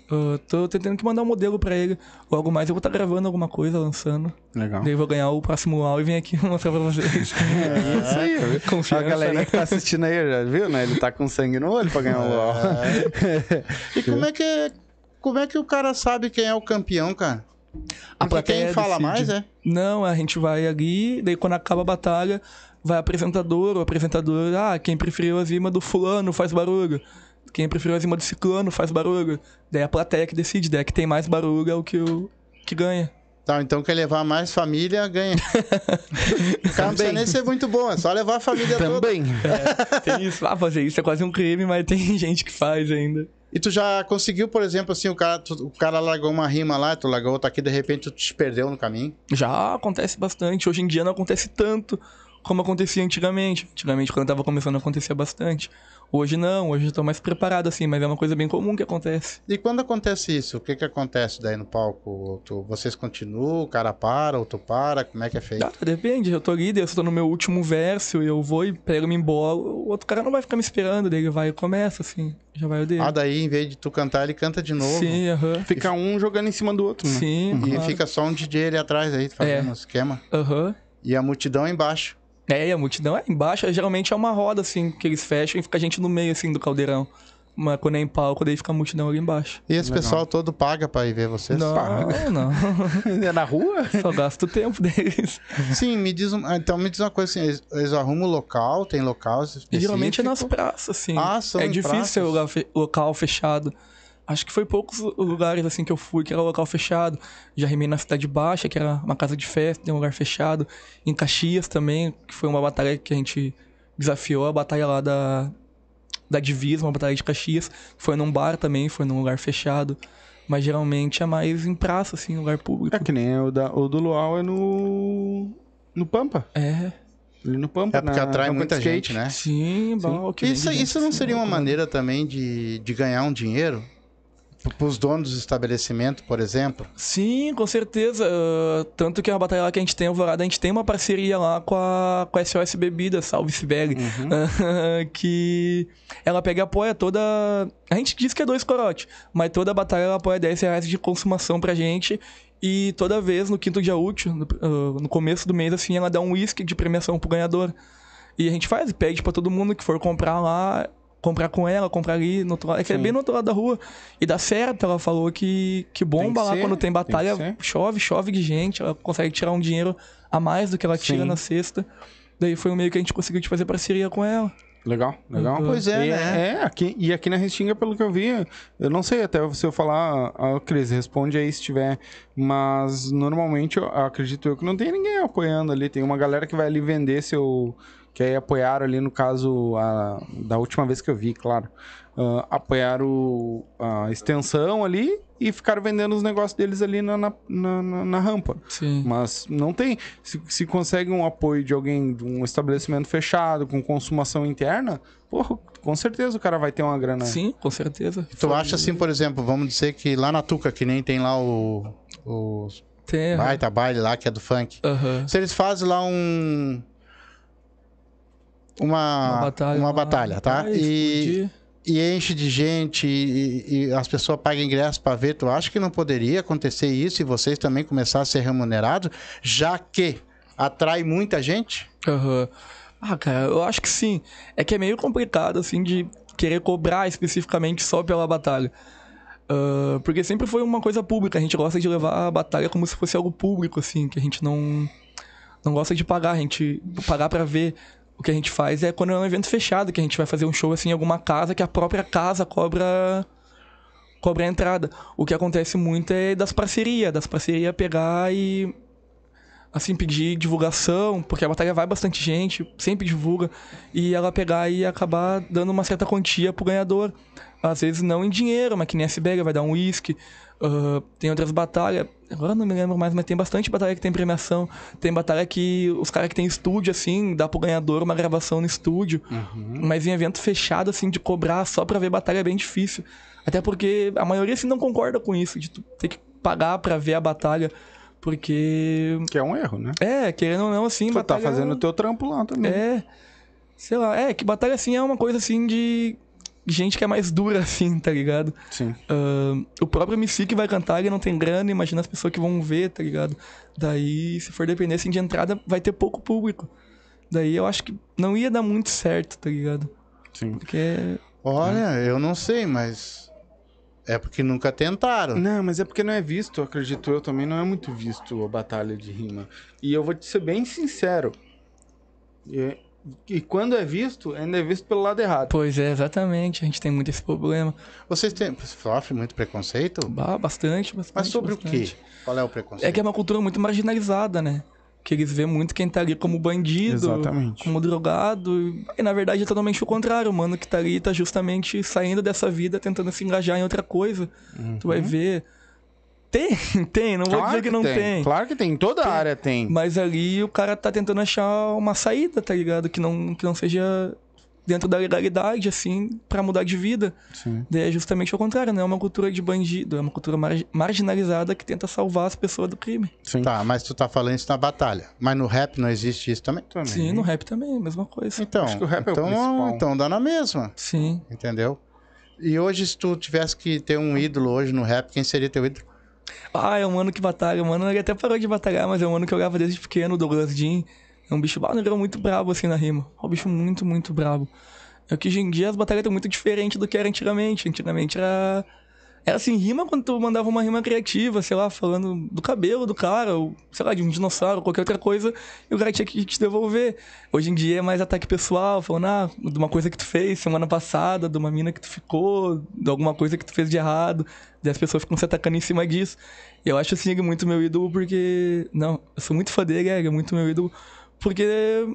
Eu tô tentando que mandar um modelo pra ele. Logo mais eu vou estar gravando alguma coisa, lançando. Legal. Daí eu vou ganhar o próximo áudio e vem aqui mostrar pra vocês. É isso aí? Confiança, A galerinha né? que tá assistindo aí, já viu, né? Ele tá com sangue no olho pra ganhar o LOL. E como é que. Como é que o cara sabe quem é o campeão, cara? A Porque plateia quem fala decide. mais, é? Não, a gente vai ali, daí quando acaba a batalha, vai apresentador, o apresentador, ah, quem preferiu a zima do fulano faz barulho. Quem preferiu a zima do ciclano faz barulho. Daí a plateia que decide, daí que tem mais barulho é o que, o, que ganha. Tá, então quem levar mais família ganha. O cara não precisa nem ser muito bom, é só levar a família toda. Também. Tem isso, ah, fazer isso é quase um crime, mas tem gente que faz ainda. E tu já conseguiu, por exemplo, assim, o cara, tu- o cara largou uma rima lá, tu largou outra aqui, de repente tu te perdeu no caminho. Já acontece bastante, hoje em dia não acontece tanto como acontecia antigamente. Antigamente, quando tava começando, acontecia bastante. Hoje não, hoje eu tô mais preparado, assim, mas é uma coisa bem comum que acontece. E quando acontece isso, o que que acontece daí no palco? Tu, vocês continuam, o cara para, ou tu para, como é que é feito? Ah, depende, eu tô líder, eu tô no meu último verso, eu vou e pego me embolo, o outro cara não vai ficar me esperando, daí ele vai e começa, assim, já vai o dele. Ah, daí em vez de tu cantar, ele canta de novo. Sim, aham. Fica um jogando em cima do outro, né? Sim, E claro. fica só um DJ ali atrás aí, fazendo É. um esquema. Aham. E a multidão embaixo. É, e a multidão é embaixo, geralmente é uma roda, assim, que eles fecham e fica a gente no meio, assim, do caldeirão. Mas quando é em palco, daí fica a multidão ali embaixo. E esse Legal. pessoal todo paga pra ir ver vocês? Não, não. É na rua? Só gasta o tempo deles. Sim, me diz um, ah, então me diz uma coisa assim, eles, eles arrumam local, tem local específico? E geralmente é nas praças, assim. Ah, são é difícil praças. fe- local fechado. Acho que foi poucos lugares assim que eu fui que era local fechado. Já rimei na Cidade Baixa, que era uma casa de festa, tem um lugar fechado. Em Caxias também, que foi uma batalha que a gente desafiou, a batalha lá da, da Divisa, uma batalha de Caxias. Foi num bar também, foi num lugar fechado. Mas geralmente é mais em praça, assim, lugar público. É que nem o, da, o do Luau é no. No Pampa. É, Ali no Pampa. É porque na atrai muita skate. gente, né? sim, bom, que Isso, vende isso não seria sim, uma maneira também de, de ganhar um dinheiro? Para os donos do estabelecimento, por exemplo? Sim, com certeza. Ah, tanto que a batalha lá que a gente tem, Alvorada, a gente tem uma parceria lá com a, com a SOS Bebidas, Salve Sibeli, que ela pega e apoia toda... A gente diz que é dois corote, mas toda a batalha ela apoia 10 reais de consumação pra gente e toda vez, no quinto dia útil, no, ah, no começo do mês, assim, ela dá um uísque de premiação pro ganhador. E a gente faz, pede pra todo mundo que for comprar lá, comprar com ela, comprar ali, no outro lado, é que é Sim. bem no outro lado da rua. E dá certo, ela falou que, que bomba lá ser, quando tem tem que batalha, ser. chove, chove de gente, ela consegue tirar um dinheiro a mais do que ela tira Sim. na sexta. Daí foi um meio que a gente conseguiu de fazer parceria com ela. Legal, legal. Uhum. Pois é, E né? É, aqui, e aqui na Restinga, pelo que eu vi, eu não sei até se eu falar, a Cris, responde aí se tiver, mas normalmente eu acredito eu que não tem ninguém apoiando ali, tem uma galera que vai ali vender seu, que aí apoiaram ali no caso, a, da última vez que eu vi, claro, ah, apoiaram a extensão ali e ficaram vendendo os negócios deles ali na, na, na, na- rampa. Sim. Mas não tem. Se, se consegue um apoio de alguém, de um estabelecimento fechado, com consumação interna, porra, com certeza o cara vai ter uma grana. Sim, com certeza. Tu acha assim, por exemplo, vamos dizer que lá na Tuca, que nem tem lá o, o Tem. baita baile lá, que é do funk. Se eles fazem lá um... Uma, Uma batalha. uma batalha, tá? Vai E, e enche de gente e, e as pessoas pagam ingresso para ver. Tu acha que não poderia acontecer isso e vocês também começar a ser remunerados, já que atrai muita gente? Aham. Ah, cara, eu acho que sim. É que é meio complicado, assim, de querer cobrar especificamente só pela batalha. Ah, porque sempre foi uma coisa pública. A gente gosta de levar a batalha como se fosse algo público, assim, que a gente não, não gosta de pagar. A gente pagar pra ver. O que a gente faz é quando é um evento fechado, que a gente vai fazer um show assim em alguma casa, que a própria casa cobra cobra a entrada. O que acontece muito é das parcerias, das parcerias pegar e assim, pedir divulgação, porque a batalha vai bastante gente, sempre divulga, e ela pegar e acabar dando uma certa quantia pro ganhador. Às vezes não em dinheiro, mas que nem a vai dar um uísque. Ah, tem outras batalhas, agora não me lembro mais, mas tem bastante batalha que tem premiação. Tem batalha que os caras que tem estúdio, assim, dá pro ganhador uma gravação no estúdio. Mas em evento fechado, assim, de cobrar só pra ver batalha é bem difícil. Até porque a maioria, assim, não concorda com isso, de tu ter que pagar pra ver a batalha. Porque Que é um erro, né? é, querendo ou não, assim, Tu batalha... tá fazendo o teu trampo lá também. É, sei lá, é que batalha, assim, é uma coisa, assim, de gente que é mais dura, assim, tá ligado? Sim. Ah, o próprio MC que vai cantar, ele não tem grana, imagina as pessoas que vão ver, tá ligado? Daí, se for depender, assim, de entrada, vai ter pouco público. Daí eu acho que não ia dar muito certo, tá ligado? Sim. Porque... Olha, eu não sei, mas é porque nunca tentaram. Não, mas é porque não é visto, acredito eu também, não é muito visto a batalha de rima. E eu vou te ser bem sincero. E, e quando é visto, ainda é visto pelo lado errado. Pois é, exatamente, a gente tem muito esse problema. Vocês têm, sofrem muito preconceito? Bah, bastante, bastante. Mas sobre o bastante. quê? Qual é o preconceito? É que é uma cultura muito marginalizada, né? Que eles vêem muito quem tá ali como bandido, Exatamente. como drogado. E na verdade é totalmente o contrário. O mano que tá ali tá justamente saindo dessa vida, tentando se engajar em outra coisa. Tu Uhum. vai ver. Tem, tem, não vou Claro dizer que, não tem. Claro que tem. Em toda área tem. Mas ali o cara tá tentando achar uma saída, tá ligado? Que não, que não seja dentro da legalidade, assim, pra mudar de vida. Sim. Daí é justamente o contrário, né? É uma cultura de bandido, é uma cultura mar- marginalizada que tenta salvar as pessoas do crime. Sim. Tá, mas tu tá falando isso na batalha. Mas no rap não existe isso também? Também. Sim, no rap também, é a mesma coisa. Então, Acho que o rap é o então, então dá na mesma, Sim. entendeu? E hoje, se tu tivesse que ter um ídolo hoje no rap, quem seria teu ídolo? Ah, é um mano que batalha. O mano ele até parou de batalhar, mas é um mano que eu olhava desde pequeno, o Douglas Jean. É um bicho, ah, ele era muito brabo assim na rima. É um bicho muito, muito brabo. É que hoje em dia as batalhas estão muito diferentes do que era antigamente. Antigamente era. Era assim, rima quando tu mandava uma rima criativa, sei lá, falando do cabelo do cara, ou, sei lá, de um dinossauro, qualquer outra coisa, e o cara tinha que te devolver. Hoje em dia é mais ataque pessoal, falando, ah, de uma coisa que tu fez semana passada, de uma mina que tu ficou, de alguma coisa que tu fez de errado. Daí as pessoas ficam se atacando em cima disso. E eu acho assim ele muito meu ídolo porque. Não, eu sou muito fã dele, é, é muito meu ídolo. Porque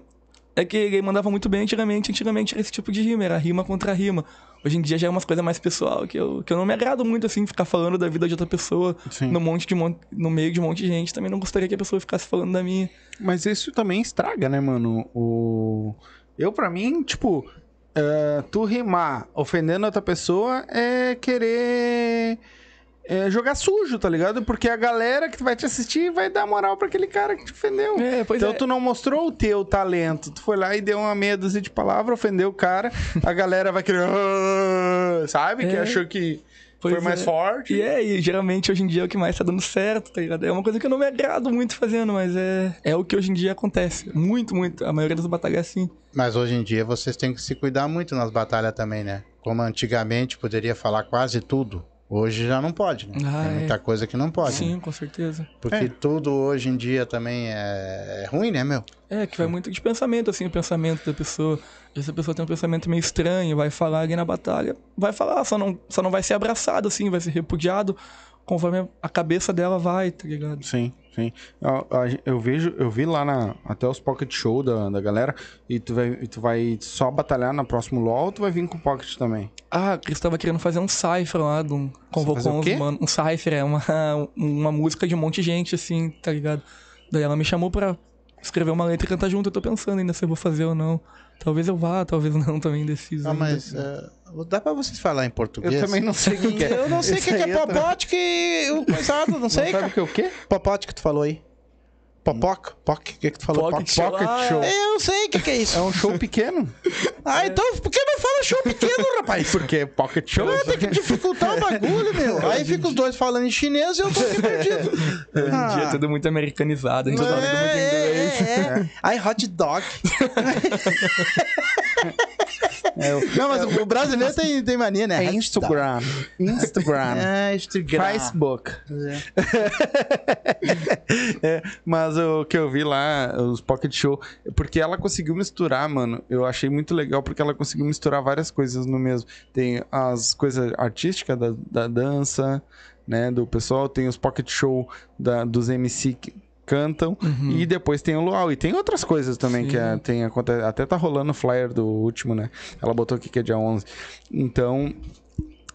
é que ele mandava muito bem antigamente. Antigamente era esse tipo de rima, era rima contra rima. Hoje em dia já é umas coisas mais pessoal que eu, que eu não me agrado muito, assim, ficar falando da vida de outra pessoa Sim. no, monte de, no meio de um monte de gente. Também não gostaria que a pessoa ficasse falando da minha. Mas isso também estraga, né, mano? O... Eu, pra mim, tipo, é, tu rimar ofendendo outra pessoa é querer é, jogar sujo, tá ligado? Porque a galera que vai te assistir vai dar moral pra aquele cara que te ofendeu. É, pois então é. tu não mostrou o teu talento. Tu foi lá e deu uma meia dúzia de palavras, ofendeu o cara. A galera vai querer. "Ah", Sabe? Que É. achou que Pois foi mais é. forte. E é, e geralmente hoje em dia é o que mais tá dando certo, tá ligado? É uma coisa que eu não me agrado muito fazendo, mas é, é o que hoje em dia acontece. Muito, muito. A maioria das batalhas é assim. Mas hoje em dia vocês têm que se cuidar muito nas batalhas também, né? Como antigamente poderia falar quase tudo, hoje já não pode, né? Ah, Tem é. muita coisa que não pode. Sim, né? com certeza. Porque É. tudo hoje em dia também é, é ruim, né, meu? É, que vai muito de pensamento, assim, o pensamento da pessoa. Se a pessoa tem um pensamento meio estranho, vai falar ali na batalha, vai falar, só não, só não vai ser abraçado, assim, vai ser repudiado conforme a cabeça dela vai, tá ligado? Sim, sim. Eu, eu vejo, eu vi lá na, até os pocket show da, da galera e tu vai, e tu vai só batalhar na próximo LoL ou tu vai vir com pocket também? Ah, Cris tava querendo fazer um cypher lá, de um, convocou uns mano. Um cypher, é uma, uma música de um monte de gente, assim, tá ligado? Daí ela me chamou pra escrever uma letra e cantar junto. Eu tô pensando ainda se eu vou fazer ou não. Talvez eu vá, talvez não, também indeciso. Ah, mas é, dá pra vocês falar em português? Eu também não sei o que, que é. Eu não sei o que, que é popote que o coisado, não sei, Não sabe o que é o quê? Popote que tu falou aí. Popoca? Poc? O que que tu falou? Pocket Poc- show. Pocket Ah, show. Eu não sei o que que é isso. É um show pequeno. Ah, então por que não fala show pequeno, rapaz? Porque é pocket show. Ah, tem que dificultar o bagulho, meu. Aí fica os dois falando em chinês e eu tô aqui perdido. Hoje em dia é tudo muito americanizado, a gente fala tudo muito inglês. É, é, é. Ai, hot dog. É, o- Não, mas o brasileiro tem, tem mania, né? é Instagram. Instagram. É, Instagram. Facebook. É. É, mas o que eu vi lá, os Pocket Show, porque ela conseguiu misturar, mano. Eu achei muito legal porque ela conseguiu misturar várias coisas no mesmo. Tem as coisas artísticas da, da dança, né, do pessoal, tem os Pocket Show da, dos MC que cantam e depois tem o Luau e tem outras coisas também que é, Sim. tem até tá rolando o flyer do último, né? Ela botou aqui que é dia 11. Então,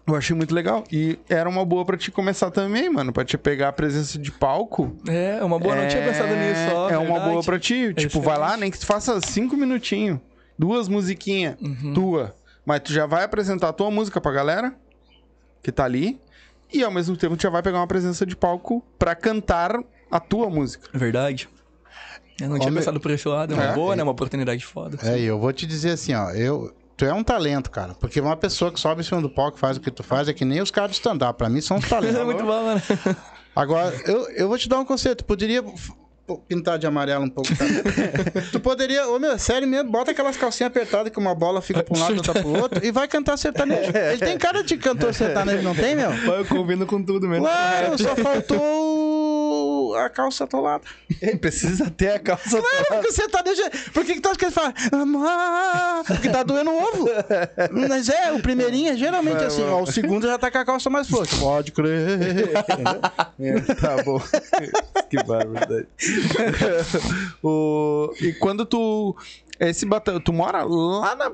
eu achei muito legal. E era uma boa pra te começar também, mano. Pra te pegar a presença de palco. É, uma boa, não tinha pensado nisso, ó. É uma verdade. boa pra ti. tipo, excelente. vai lá, nem que tu faça cinco minutinhos. Duas musiquinhas. Uhum. Tua. Mas tu já vai apresentar a tua música pra galera que tá ali. E ao mesmo tempo tu já vai pegar uma presença de palco pra cantar a tua música. Verdade. Eu não tinha pensado por esse lado. É uma É. boa, né? Uma oportunidade foda. É, e eu vou te dizer assim, ó, eu. Tu é um talento, cara. Porque uma pessoa que sobe em cima do palco e faz o que tu faz é que nem os caras de stand-up. Pra mim são os É talentos. muito bom, mano. Agora, eu, eu vou te dar um conselho. Tu poderia pintar de amarelo um pouco, tu poderia... Ô, meu, sério mesmo, bota aquelas calcinhas apertadas que uma bola fica pra um lado e outra pro outro e vai cantar sertanejo. Ele tem cara de cantor sertanejo, não tem, meu? Eu combino com tudo mesmo. Claro, só faltou a calça atolada. Precisa ter a calça. Não, porque o sertanejo... é- Por que, que tu acha que ele fala? Amar, porque tá doendo o ovo. Mas é, o primeirinho é geralmente assim. Ó, o segundo já tá com a calça mais forte. Pode crer. tá bom. que barbaridade. o... E quando tu. Esse bata... Tu mora lá na.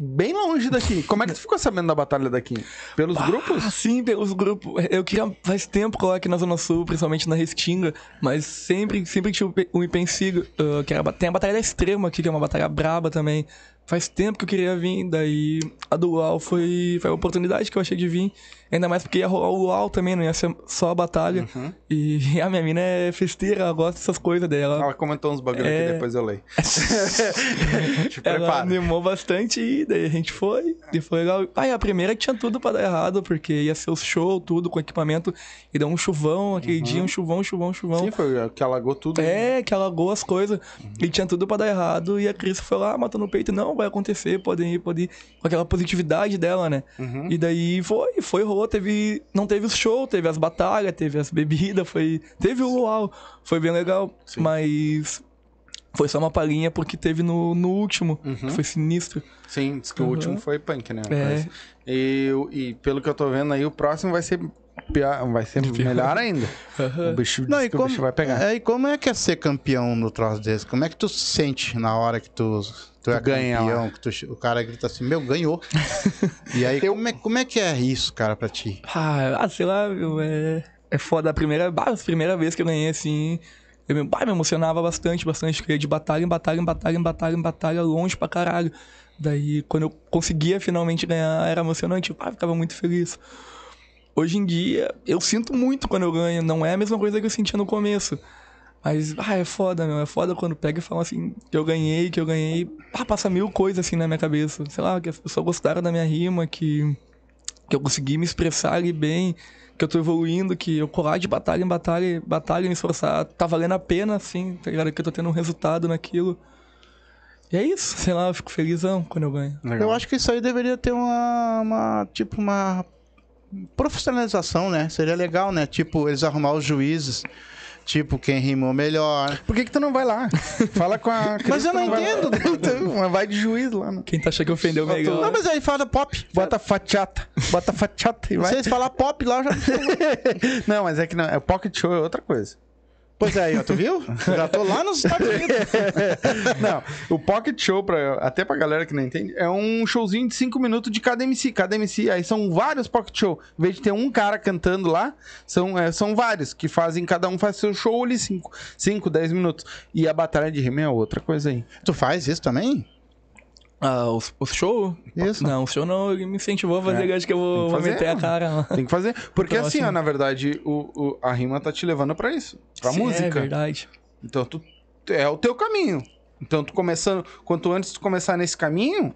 Bem longe daqui. Como é que tu ficou sabendo da batalha daqui? Pelos Ah, grupos? sim, pelos grupos. Eu queria faz tempo colar aqui na Zona Sul, principalmente na Restinga, mas sempre, sempre tinha um empecilho, uh, que era, tem a Batalha da Extrema aqui, que é uma batalha braba também. Faz tempo que eu queria vir, daí a do UAU foi, foi a oportunidade que eu achei de vir. Ainda mais porque ia rolar o UAU também, não ia ser só a batalha. Uhum. E a minha mina é festeira, ela gosta dessas coisas dela. Ela comentou uns bagulho É. aqui, depois eu leio. Te Ela prepara. animou bastante e daí a gente foi. E foi legal. Ah, e a primeira que tinha tudo pra dar errado, porque ia ser o show, tudo, com equipamento. E deu um chuvão aquele dia, um chuvão, chuvão, chuvão. Sim, foi que alagou tudo. É, que alagou as coisas. E tinha tudo pra dar errado. E a Cris foi lá, matou no peito. Não, vai acontecer, podem ir, podem ir. Com aquela positividade dela, né? Uhum. E daí foi, foi, rolou. Teve. Não teve o show, teve as batalhas, teve as bebidas, foi. Teve o luau. Foi bem legal. Sim. Mas. Foi só uma palhinha porque teve no, no último, Uhum. que foi sinistro. Sim, diz que o Uhum. último foi punk, né? É. Mas- E, o- e pelo que eu tô vendo aí, o próximo vai ser pior, vai ser Pior. melhor ainda. Aham. O bicho, Não, diz e que o como, bicho vai pegar. É, e como é que é ser campeão no troço desse? Como é que tu se sente na hora que tu, tu é ganha campeão? Que tu- o cara grita assim, meu, ganhou. e aí, como é, como é que é isso, cara, pra ti? Ah, ah, sei lá, meu, é, é foda. A primeira, a primeira vez que eu ganhei, assim, eu me, bah, me emocionava bastante, bastante. Queria de batalha em batalha, em batalha, em batalha, em batalha, longe pra caralho. Daí, quando eu conseguia finalmente ganhar, era emocionante. Eu, ficava muito feliz. Hoje em dia, eu sinto muito quando eu ganho. Não é a mesma coisa que eu sentia no começo. Mas, ah, é foda, meu. É foda quando pega e fala assim, que eu ganhei, que eu ganhei. Ah, passa mil coisas assim na minha cabeça. Sei lá, que as pessoas gostaram da minha rima, que que eu consegui me expressar ali bem, que eu tô evoluindo, que eu colar de batalha em batalha, batalha, me esforçar, tá valendo a pena, assim, tá ligado? Que eu tô tendo um resultado naquilo. E é isso, sei lá, eu fico felizão quando eu ganho. Legal. Eu acho que isso aí deveria ter uma, uma, tipo, uma profissionalização, né? Seria legal, né? Tipo, eles arrumar os juízes, tipo, quem rimou melhor. Por que que tu não vai lá? Fala com a... Cris, Mas eu não vai lá. entendo. Então, mas vai de juiz lá. Né? Quem tá achando que ofendeu tu- melhor. Não, mas aí fala pop. Bota fatiata. Bota fatiata e vai. Vocês falar pop lá, eu já... Não, mas é que não. É pocket show é outra coisa. Pois é, tu viu? Já tô lá nos Estados Unidos. Não, o Pocket Show, pra, até pra galera que não entende, é um showzinho de 5 minutos de cada MC. Cada MC, aí são vários Pocket Show. Em vez de ter um cara cantando lá, são, é, são vários que fazem, cada um faz seu show ali 5, 5, 10 minutos. E a batalha de rima é outra coisa aí. Tu faz isso também? Ah, os, os show? Isso. Não, o show não ele me incentivou a fazer, É. acho que eu vou, que vou fazer, meter a mano. cara lá. Tem que fazer. Porque assim, ó, na verdade, o, o- a rima tá te levando pra isso. Pra Sim, É música. verdade. Então, tu, é o teu caminho. Então, tu começando. Quanto antes tu começar nesse caminho,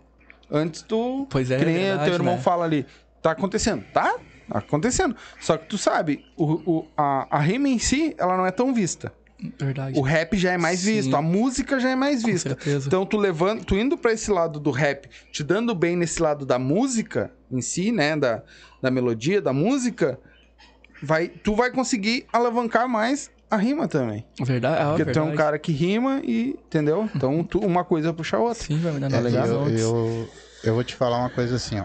antes tu. Pois é, nem o verdade, teu irmão né? fala ali. Tá acontecendo, tá? Tá acontecendo. Só que tu sabe, o, o- a, a rima em si, ela não é tão vista. Verdade. O rap já é mais Sim. visto, a música já é mais Com vista. certeza. Então, tu levando, tu indo pra esse lado do rap, te dando bem nesse lado da música em si, né? Da, da melodia, da música, vai, tu vai conseguir alavancar mais a rima também. Verdade, ah, Porque tu é um verdade. cara que rima e. Entendeu? Então tu- uma coisa puxa a outra. Sim, vai me dar novos ligado? eu, eu, eu vou te falar uma coisa assim, ó.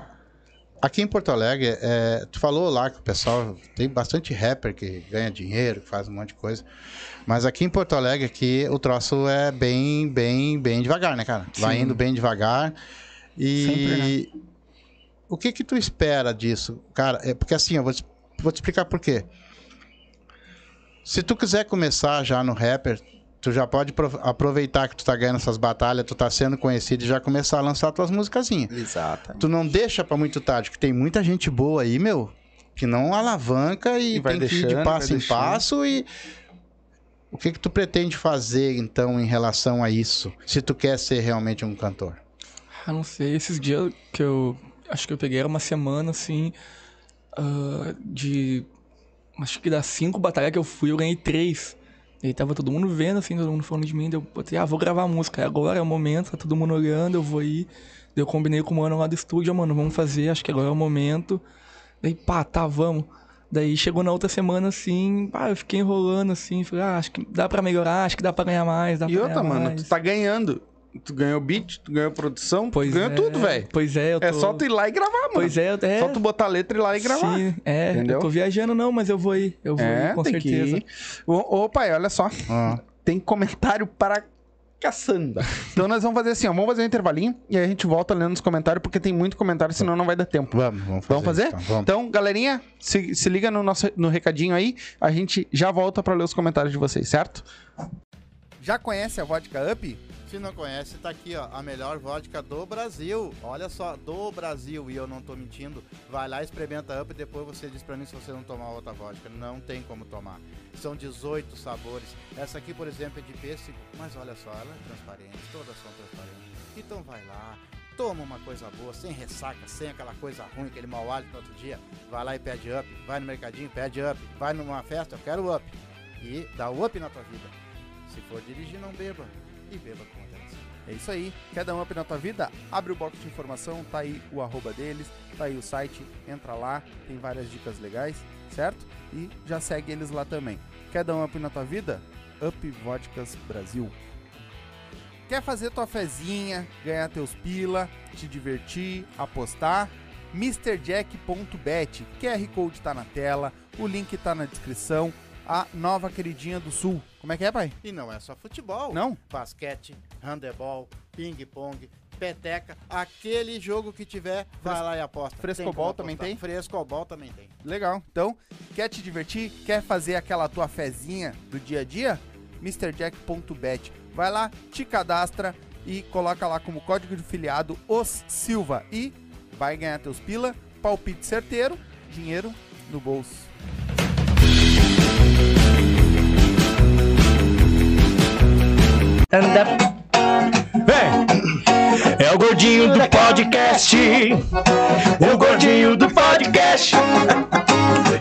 Aqui em Porto Alegre, é, tu falou lá que o pessoal tem bastante rapper que ganha dinheiro, que faz um monte de coisa. Mas aqui em Porto Alegre, aqui, o troço é bem, bem, bem devagar, né, cara? Vai Sim. indo bem devagar. E Sempre, o que que tu espera disso? Cara, é porque assim, eu vou te, vou te explicar por quê. Se tu quiser começar já no rapper, tu já pode pro- aproveitar que tu tá ganhando essas batalhas, tu tá sendo conhecido e já começar a lançar tuas musicazinhas. Exato. Tu não deixa pra muito tarde, que tem muita gente boa aí, meu, que não alavanca e, E vai tem que ir de passo vai em passo e o que que tu pretende fazer então em relação a isso, se tu quer ser realmente um cantor? Ah, não sei, esses dias que eu. Acho que eu peguei era uma semana assim. ah, de. Acho que das cinco batalhas que eu fui, eu ganhei três. E aí tava todo mundo vendo, assim, todo mundo falando de mim. Daí eu botei, ah, vou gravar música. Aí agora é o momento, tá todo mundo olhando, eu vou ir. Daí eu combinei com o mano lá do estúdio, "Ah, mano, vamos fazer, acho que agora é o momento. Daí, pá, tá, vamos. Daí chegou na outra semana, assim, eu fiquei enrolando, assim, falei, ah, acho que dá pra melhorar, acho que dá pra ganhar mais, dá E outra, mano, mais. tu tá ganhando. Tu ganhou beat, tu ganhou produção, Pois tu ganhou é, tudo, velho. Pois é, eu tô... É só tu ir lá e gravar, mano. Pois é, eu- é. Só tu botar a letra e ir lá e gravar. Sim, é, Entendeu? eu tô viajando não, mas eu vou ir, eu vou É, ir, com certeza. ô, pai, olha só. Ah, Tem comentário para caçamba. Então nós vamos fazer assim, ó, vamos fazer um intervalinho e aí a gente volta lendo os comentários, porque tem muito comentário, senão não vai dar tempo. Vamos, vamos fazer. Vamos fazer? Então, vamos. Então, galerinha, se, se liga no nosso no recadinho aí, a gente já volta pra ler os comentários de vocês, certo? Já conhece a vodka Up? Se não conhece, tá aqui, ó, a melhor vodka do Brasil. Olha só, do Brasil, e eu não tô mentindo. Vai lá, experimenta Up e depois você diz pra mim se você não tomar outra vodka. Não tem como tomar. São 18 sabores. Essa aqui, por exemplo, é de pêssego, mas olha só, ela é transparente, todas são transparentes. Então vai lá, toma uma coisa boa, sem ressaca, sem aquela coisa ruim, aquele mau hálito no outro dia. Vai lá e pede Up. Vai no mercadinho, pede Up. Vai numa festa, eu quero Up. E dá Up na tua vida. Se for dirigir, não beba. E beba. É isso aí. Quer dar um up na tua vida? Abre o box de informação, tá aí o arroba deles, tá aí o site, entra lá, tem várias dicas legais, certo? E já segue eles lá também. Quer dar um up na tua vida? Up Vodkas Brasil. Quer fazer tua fezinha, ganhar teus pila, te divertir, apostar? MrJack.bet. QR Code tá na tela, o link tá na descrição. A nova queridinha do Sul. Como é que é, pai? E não é só futebol. Não? Basquete, handebol, ping-pong, peteca, aquele jogo que tiver, vai lá e aposta. Frescobol também tem? Frescobol também tem. Legal. Então, quer te divertir? Quer fazer aquela tua fezinha do dia a dia? MrJack.bet. Vai lá, te cadastra e coloca lá como código de filiado os Silva e vai ganhar teus pila, palpite certeiro, dinheiro no bolso. Vem! É o gordinho do podcast. O gordinho do podcast.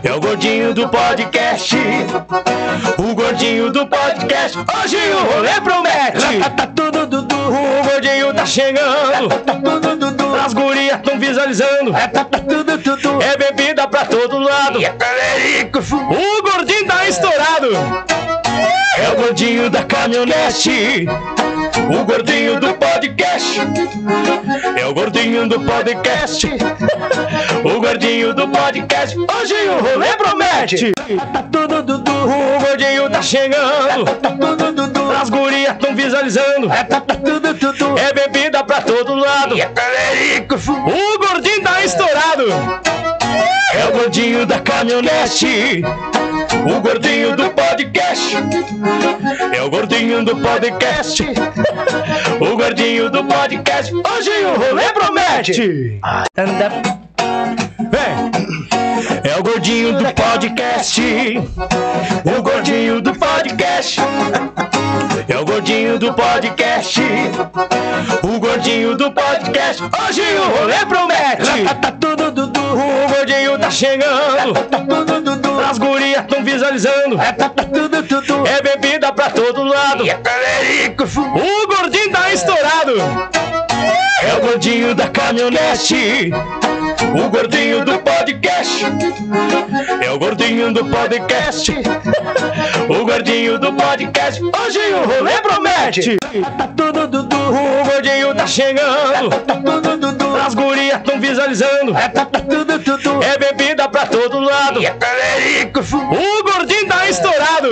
É o gordinho do podcast. O gordinho do podcast. Hoje o rolê promete. Tá tudo dudu. O gordinho tá chegando. Tá. As gurias tão visualizando. Tá. É bebida pra todo lado. O gordinho tá estourado. É o gordinho da caminhonete. O gordinho do podcast. É o gordinho do podcast. O gordinho do podcast. Hoje o rolê promete. Tá. O gordinho tá chegando. Tá dudu. As gurias tão visualizando. Tá dudu. É bebida pra todo lado. O gordinho tá estourado. É o gordinho da caminhonete. O gordinho do podcast. É o gordinho do podcast. O gordinho do podcast. Hoje o rolê promete. Vem! É o gordinho do podcast. O gordinho do podcast. É o gordinho do podcast. O gordinho do podcast. Hoje o rolê promete. Tá tudo dudu. O gordinho tá chegando. Tá. As gurias tão visualizando. Tá. É bebida pra todo lado. O gordinho tá estourado. É o gordinho da caminhonete. O gordinho do podcast. É o gordinho do podcast. O gordinho do podcast. Hoje o rolê promete. Tá tudo dudu. O gordinho tá chegando. Tá tudo dudu. As gurias tão visualizando. Tá tudo dudu. É bebida pra todo lado. O gordinho tá estourado.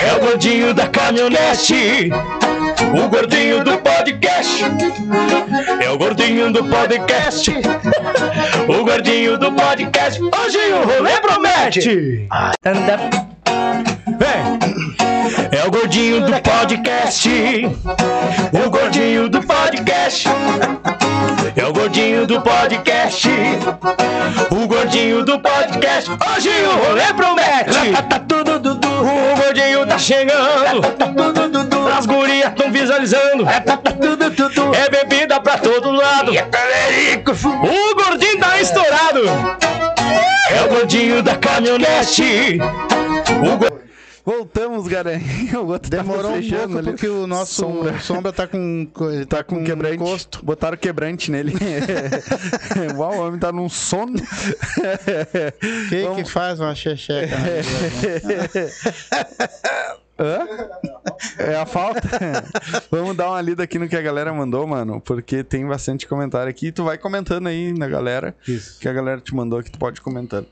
É o gordinho da caminhonete. O gordinho do podcast. É o gordinho do podcast. O gordinho do podcast. Hoje o rolê promete. Vem! É o gordinho do podcast. O gordinho do podcast. É o gordinho do podcast. O gordinho do podcast. Hoje o rolê promete. Tá tudo dudu. O gordinho tá chegando. Tá. As gurias tão visualizando. Tá. É bebida pra todo lado. O gordinho tá estourado. É o gordinho da caminhonete. O go- Voltamos, galerinha. O outro tava Demorou um pouco ali. porque o nosso Sombra. sombra, tá com ele tá com Quebrante. encosto. Botaram quebrante nele. Uau, o homem tá num sono. Quem Vamos- que faz uma checheca? Hã? É a falta? Vamos dar uma lida aqui no que a galera mandou, mano, porque tem bastante comentário aqui. Tu vai comentando aí na galera. Isso. Que a galera te mandou que tu pode comentando.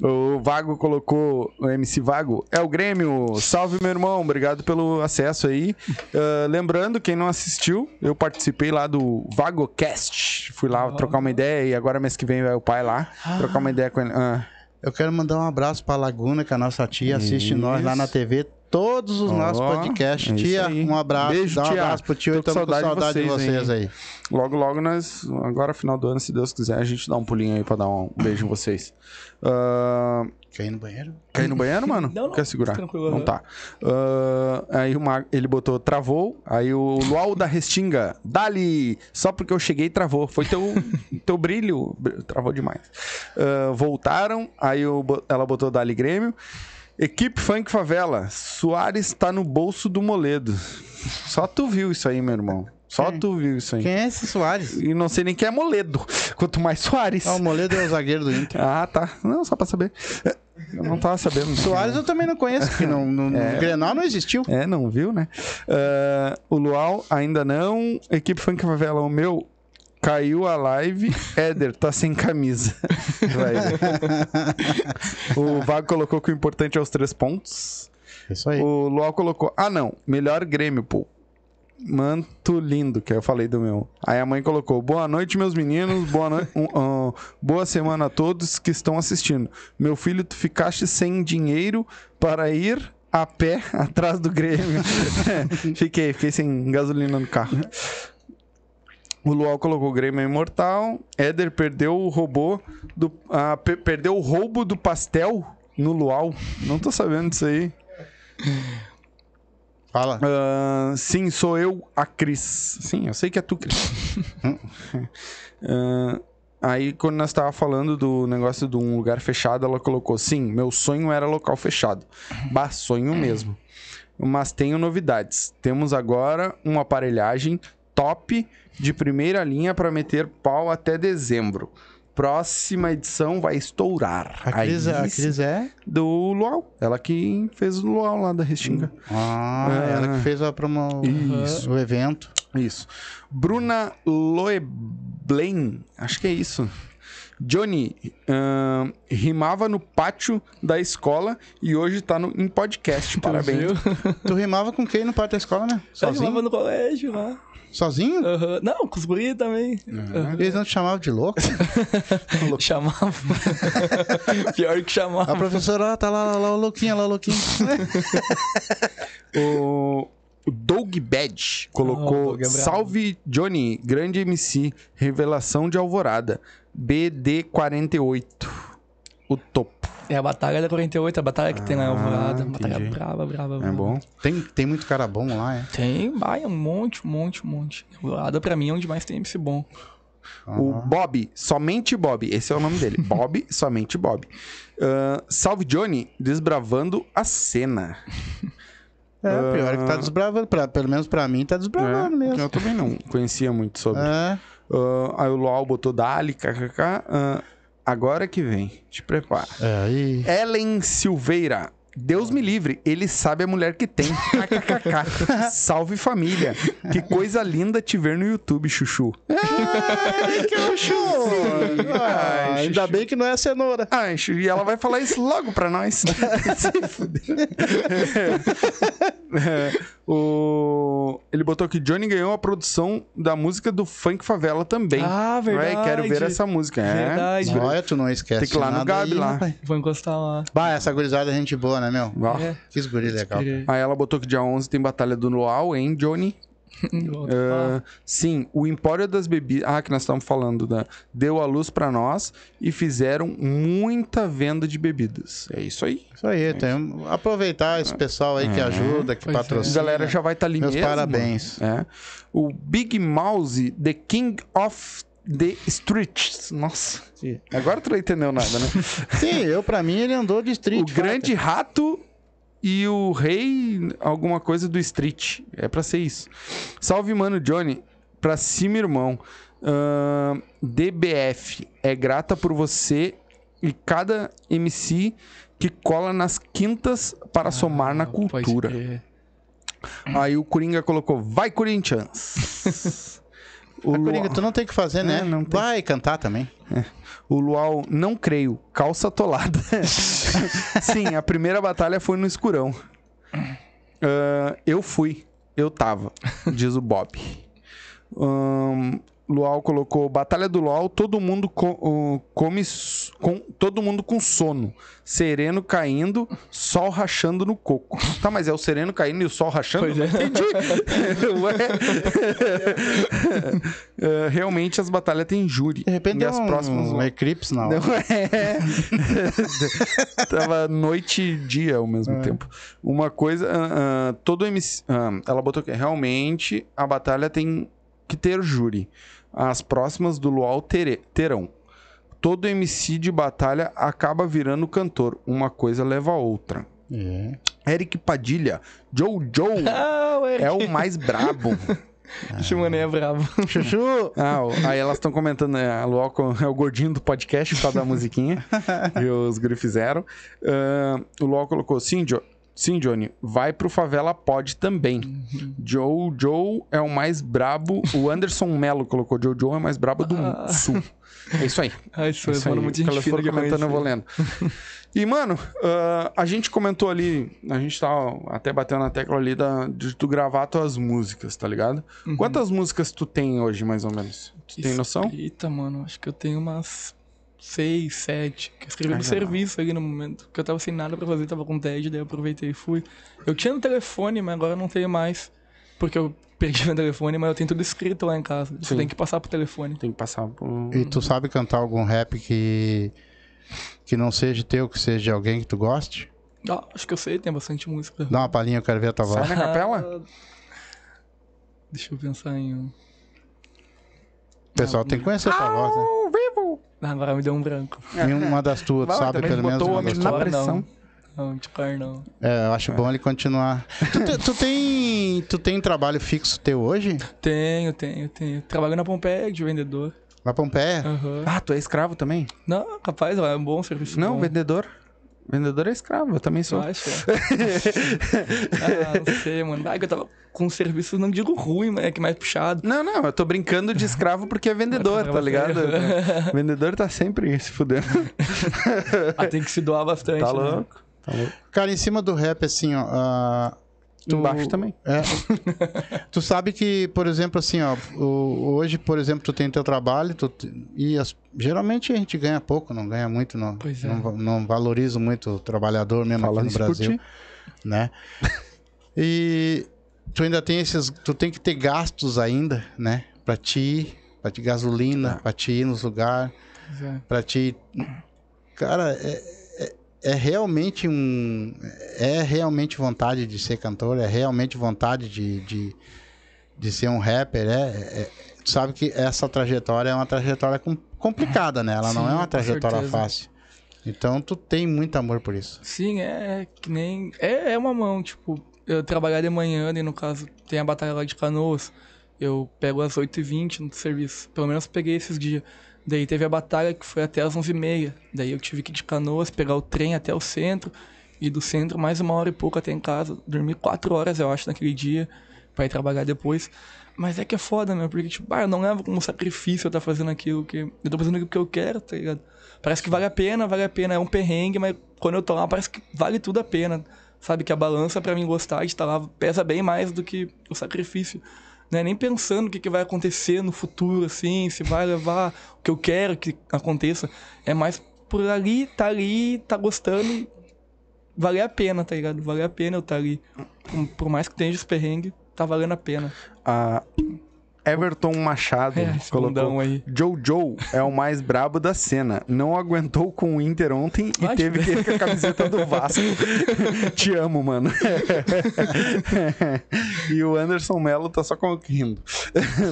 O Vago colocou, o MC Vago, é o Grêmio. Salve, meu irmão. Obrigado pelo acesso aí. Ah, lembrando, quem não assistiu, eu participei lá do VagoCast. Fui lá trocar uma ideia e agora mês que vem vai o pai lá trocar uma ideia com ele. Ah. Eu quero mandar um abraço pra Laguna, que a nossa tia assiste nós lá na TV. Todos os nossos Ó, podcasts. é isso tia, aí. um abraço. Beijo, Dá um tia. abraço pro tio Tô e com estamos com saudade de saudade de vocês, vocês aí. Logo, logo nós, agora final do ano, se Deus quiser, a gente dá um pulinho aí pra dar um beijo em vocês. Ah, Ir no banheiro? Ir no banheiro, mano? Não, não, Quer segurar? tranquilo, Então aham. tá. Ah, aí o Mag- ele botou travou. Aí o Luau da Restinga, dali! Só porque eu cheguei travou. Foi teu, teu brilho. br- Travou demais. Ah, voltaram. Aí ela botou dali Grêmio. Equipe Funk Favela. Soares tá no bolso do Moledo. Só tu viu isso aí, meu irmão. Só Quem? tu viu isso aí. Quem é esse Soares? E não sei nem quem é Moledo. Quanto mais Soares. Ah, o Moledo é o zagueiro do Inter. Ah, tá. Não, só pra saber. Eu não tava sabendo. Soares eu também não conheço, porque no, no, no Grenal não existiu. É, não viu, né? Ah, o Luau ainda não. Equipe Funk Favela, o meu. Caiu a live. Éder, tá sem camisa. O Vago colocou que o importante é os três pontos. Isso aí. O Luau colocou. Ah, não. Melhor Grêmio, pô. Manto lindo, que eu falei do meu. Aí a mãe colocou: Boa noite, meus meninos. Boa, noi- um, ah, boa semana a todos que estão assistindo. Meu filho, tu ficaste sem dinheiro para ir a pé atrás do Grêmio. fiquei, fiquei sem gasolina no carro. O Luau colocou o Grêmio é imortal. Éder perdeu o robô do. ah, pe- perdeu o roubo do pastel no Luau. Não tô sabendo disso aí. Fala. Ah, sim, sou eu, a Cris. Sim, eu sei que é tu, Cris. Ah, aí, quando nós tava falando do negócio de um lugar fechado, ela colocou: sim, meu sonho era local fechado. Bah, sonho mesmo. Mas tenho novidades. Temos agora uma aparelhagem top de primeira linha para meter pau até dezembro. Próxima edição vai estourar. A Cris, Aí a Cris é? do Luau. Ela que fez o Luau lá da Restinga. Ah, Ah. ela que fez a promo... Isso. o evento. Isso. Bruna Loeblen, acho que é isso. Johnny rimava no pátio da escola e hoje tá no, em podcast. Parabéns. Tu rimava com quem no pátio da escola, né? Sozinho? Sozinho? no colégio lá. Sozinho? Aham. Não, com os guri também. Aham. Eles não te chamavam de louco? Chamava. Pior que chamava. A professora, ó, tá lá, lá, lá, o louquinho, lá, o louquinho. O, o Doug Badge o colocou: Doug é brabo. Salve Johnny, grande MC, revelação de Alvorada, BD48. O topo. É a batalha da 48, a batalha que tem lá em Alvorada. Batalha entendi. brava, brava, É brava. bom? Tem, tem muito cara bom lá, é? Tem, vai, um monte, um monte, um monte. Alvorada pra mim é onde mais tem MC bom. O Bob, somente Bob, esse é o nome dele. Bob, somente Bob. Ah, salve Johnny, desbravando a cena. É, pior é que tá desbravando. Pra, pelo menos pra mim, tá desbravando mesmo. Eu também não conhecia muito sobre. É. Ah, aí o Luau botou Dali, kkk. Ah, agora que vem, te prepara. É, aí. Ellen Silveira. Deus me livre, ele sabe a mulher que tem. KKKK. Salve família. Que coisa linda te ver no YouTube, Chuchu. Ai, que luxo! Ah, Ai, ainda Chuchu. bem que não é cenoura. Ah, Chu, e ela vai falar isso logo pra nós. Se fuder. É, o... Ele botou que Johnny ganhou a produção da música do Funk Favela também. Ah, verdade. Vai, quero ver essa música. É. Verdade. Olha, tu não esquece Tem que ir lá no Gabi aí, lá. rapaz. Vou encostar lá. Bah, essa gurizada é gente boa, né, meu? Ó. É. Que guri legal. Aí ela botou que dia 11 tem Batalha do Luau, hein, Johnny? Ah, lá. sim, o Empório das Bebidas. Ah, que nós estamos falando, da... deu a luz pra nós e fizeram muita venda de bebidas. É isso aí. Isso aí, tem... aproveitar esse pessoal aí que ajuda, que Pois é. A patrocina. galera já vai estar ali Meus mesmo. parabéns. É. O Big Mouse, The King of the Streets. Nossa. Agora tu não entendeu nada, né? Sim, eu pra mim ele andou de street. o Grande Rato e o Rei, alguma coisa do Street. É pra ser isso. Salve, mano, Johnny. Pra cima, irmão. Ahn, DBF, é grata por você e cada MC que cola nas quintas para somar na Ah, cultura. Aí o Coringa colocou, vai Corinthians. o, Coringa, Lu... tu não tem o que fazer, né? É, não tem. Vai cantar também. o Luau, não creio, calça atolada. Sim, a primeira batalha foi no escurão. Ah, eu fui, eu tava, diz o Bob. Ahn, Luau colocou Batalha do Luau, todo mundo co- o- come com todo mundo com sono, sereno caindo, sol rachando no coco. Tá, mas é o sereno caindo e o sol rachando? Pois é. Entendi. Ué. É, realmente as batalhas têm júri. De repente e as um, próximas um eclipse na hora. não é. Tava noite e dia ao mesmo tempo. Uma coisa. ah, ah, todo MC. ah, ela botou que realmente a batalha tem que ter júri. As próximas do Luau tere- terão. Todo MC de batalha acaba virando cantor. Uma coisa leva a outra. É. Eric Padilha, Jojo, Ah, é o mais brabo. Esse mané é bravo. Chuchu! Ah, aí elas estão comentando, né? A Luau é o gordinho do podcast por causa da musiquinha que os guri fizeram. Ah, o Luau colocou, sim, sim, Johnny, vai pro Favela Pod também. Joe Joe é o mais brabo. O Anderson Melo colocou, Joe Joe é o mais brabo do Ah. Sul. É isso aí. Ai, isso É isso mano, aí. muito elas foram comentando, eu vou lendo. E, mano, ah, a gente comentou ali, a gente tá até batendo na tecla ali da, de tu gravar tuas músicas, tá ligado? Uhum. Quantas músicas tu tem hoje, mais ou menos? Tu tem noção? Eita, mano, acho que eu tenho umas seis, sete. Que eu escrevi no serviço ali no momento. Porque eu tava sem nada pra fazer, tava com TED, daí eu aproveitei e fui. Eu tinha no telefone, mas agora eu não tenho mais. Porque eu perdi meu telefone, mas eu tenho tudo escrito lá em casa. Você tem que passar pro telefone. Tem que passar por... E tu sabe cantar algum rap que, que não seja teu, que seja de alguém que tu goste? Ah, acho que eu sei, tem bastante música. Dá uma palhinha, eu quero ver a tua voz. Sai na capela? Deixa eu pensar em um. O pessoal tem que conhecer a tua voz, né? Agora me deu um branco. Em uma das tuas, tu Vai sabe pelo menos uma das na tuas. pressão. Não, de cor não. É, eu acho bom ele continuar. Tu, te- tu tem, tu tem trabalho fixo teu hoje? Tenho, tenho, tenho. Trabalho na Pompeia de vendedor. Lá Pompeia? Aham. Ah, tu é escravo também? Não, capaz, é um bom serviço. Não, bom. vendedor. Vendedor é escravo, eu também sou. Eu acho. ah, não sei, mano. Ah, que eu tava com um serviço, não digo ruim, mas é que mais puxado. Não, não, eu tô brincando de escravo porque é vendedor, tá ligado? vendedor tá sempre se fudendo. Ah, tem que se doar bastante. Tá né? louco? Tá louco. Cara, em cima do rap, assim, ó. ah, tu- Embaixo também. É. tu sabe que, por exemplo, assim, ó, hoje, por exemplo, tu tem teu trabalho, tu, e as- geralmente a gente ganha pouco, não ganha muito, não, é. não, não valoriza muito o trabalhador mesmo Falando aqui no Brasil, né? E tu ainda tem esses, tu tem que ter gastos ainda, né? Pra ti, pra ti gasolina, pra ti ir nos lugares, é. pra ti. Cara, é, é, é realmente um. É realmente vontade de ser cantor, é realmente vontade de, de, de ser um rapper. É, é- tu sabe que essa trajetória é uma trajetória com- complicada, né? Ela não Sim, é uma trajetória fácil. Então tu tem muito amor por isso. Sim, é que nem. É, é uma mão, tipo, eu trabalhar de manhã, e no caso tem a batalha lá de canoas. Eu pego às 8h20 no serviço. Pelo menos peguei esses dias. Daí teve a batalha que foi até às 11h30. Daí eu tive que ir de canoas, pegar o trem até o centro. E do centro mais uma hora e pouco até em casa. Dormi quatro horas, eu acho, naquele dia. Pra ir trabalhar depois. Mas é que é foda, meu. Porque, tipo, ah, eu não levo como sacrifício eu tá fazendo aquilo que... Eu tô fazendo aquilo que eu quero, tá ligado? Parece que vale a pena, vale a pena. É um perrengue, mas quando eu tô lá, parece que vale tudo a pena. Sabe? Que a balança, pra mim gostar de estar lá, pesa bem mais do que o sacrifício. Né? Nem pensando o que, que vai acontecer no futuro, assim, se vai levar o que eu quero que aconteça. É mais por ali, tá ali, tá gostando e valer a pena, tá ligado? Vale a pena eu estar ali. Por, mais que tenha os perrengues, tá valendo a pena. A Everton Machado É, colocou. aí. Jojo é o mais brabo da cena. Não aguentou com o Inter ontem e teve que ir com a camiseta do Vasco. Te amo, mano. e o Anderson Melo tá só com- rindo.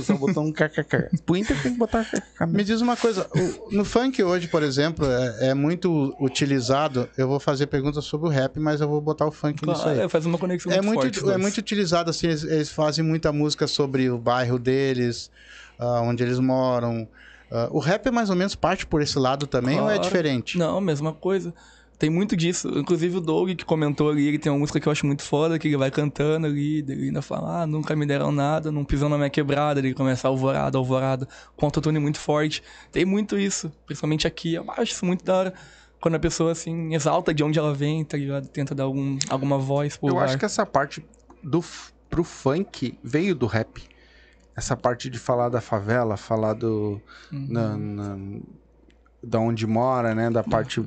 só botou um kkk. Pro Inter tem que botar kkk. Me diz uma coisa, o- no funk hoje, por exemplo, é, é muito utilizado. Eu vou fazer perguntas sobre o rap, mas eu vou botar o funk nisso aí. Claro, faz uma conexão É muito, muito, forte. é muito utilizado, assim, eles, eles fazem muita música sobre o bairro deles, ah, onde eles moram, Uh, o rap é mais ou menos parte por esse lado também claro. ou é diferente? Não, mesma coisa. Tem muito disso. Inclusive o Doug que comentou ali, ele tem uma música que eu acho muito foda, que ele vai cantando ali, ele ainda fala, ah, nunca me deram nada, não pisam na minha quebrada, ele começa alvorada, alvorada, com autotune muito forte. Tem muito isso, principalmente aqui. Eu acho isso muito da hora quando a pessoa, assim, exalta de onde ela vem, tá ligado? Tenta dar algum, alguma voz pro Eu lugar. acho que essa parte do, pro funk veio do rap. Essa parte de falar da favela, falar do... Uhum. Na, na, da onde mora, né? Da parte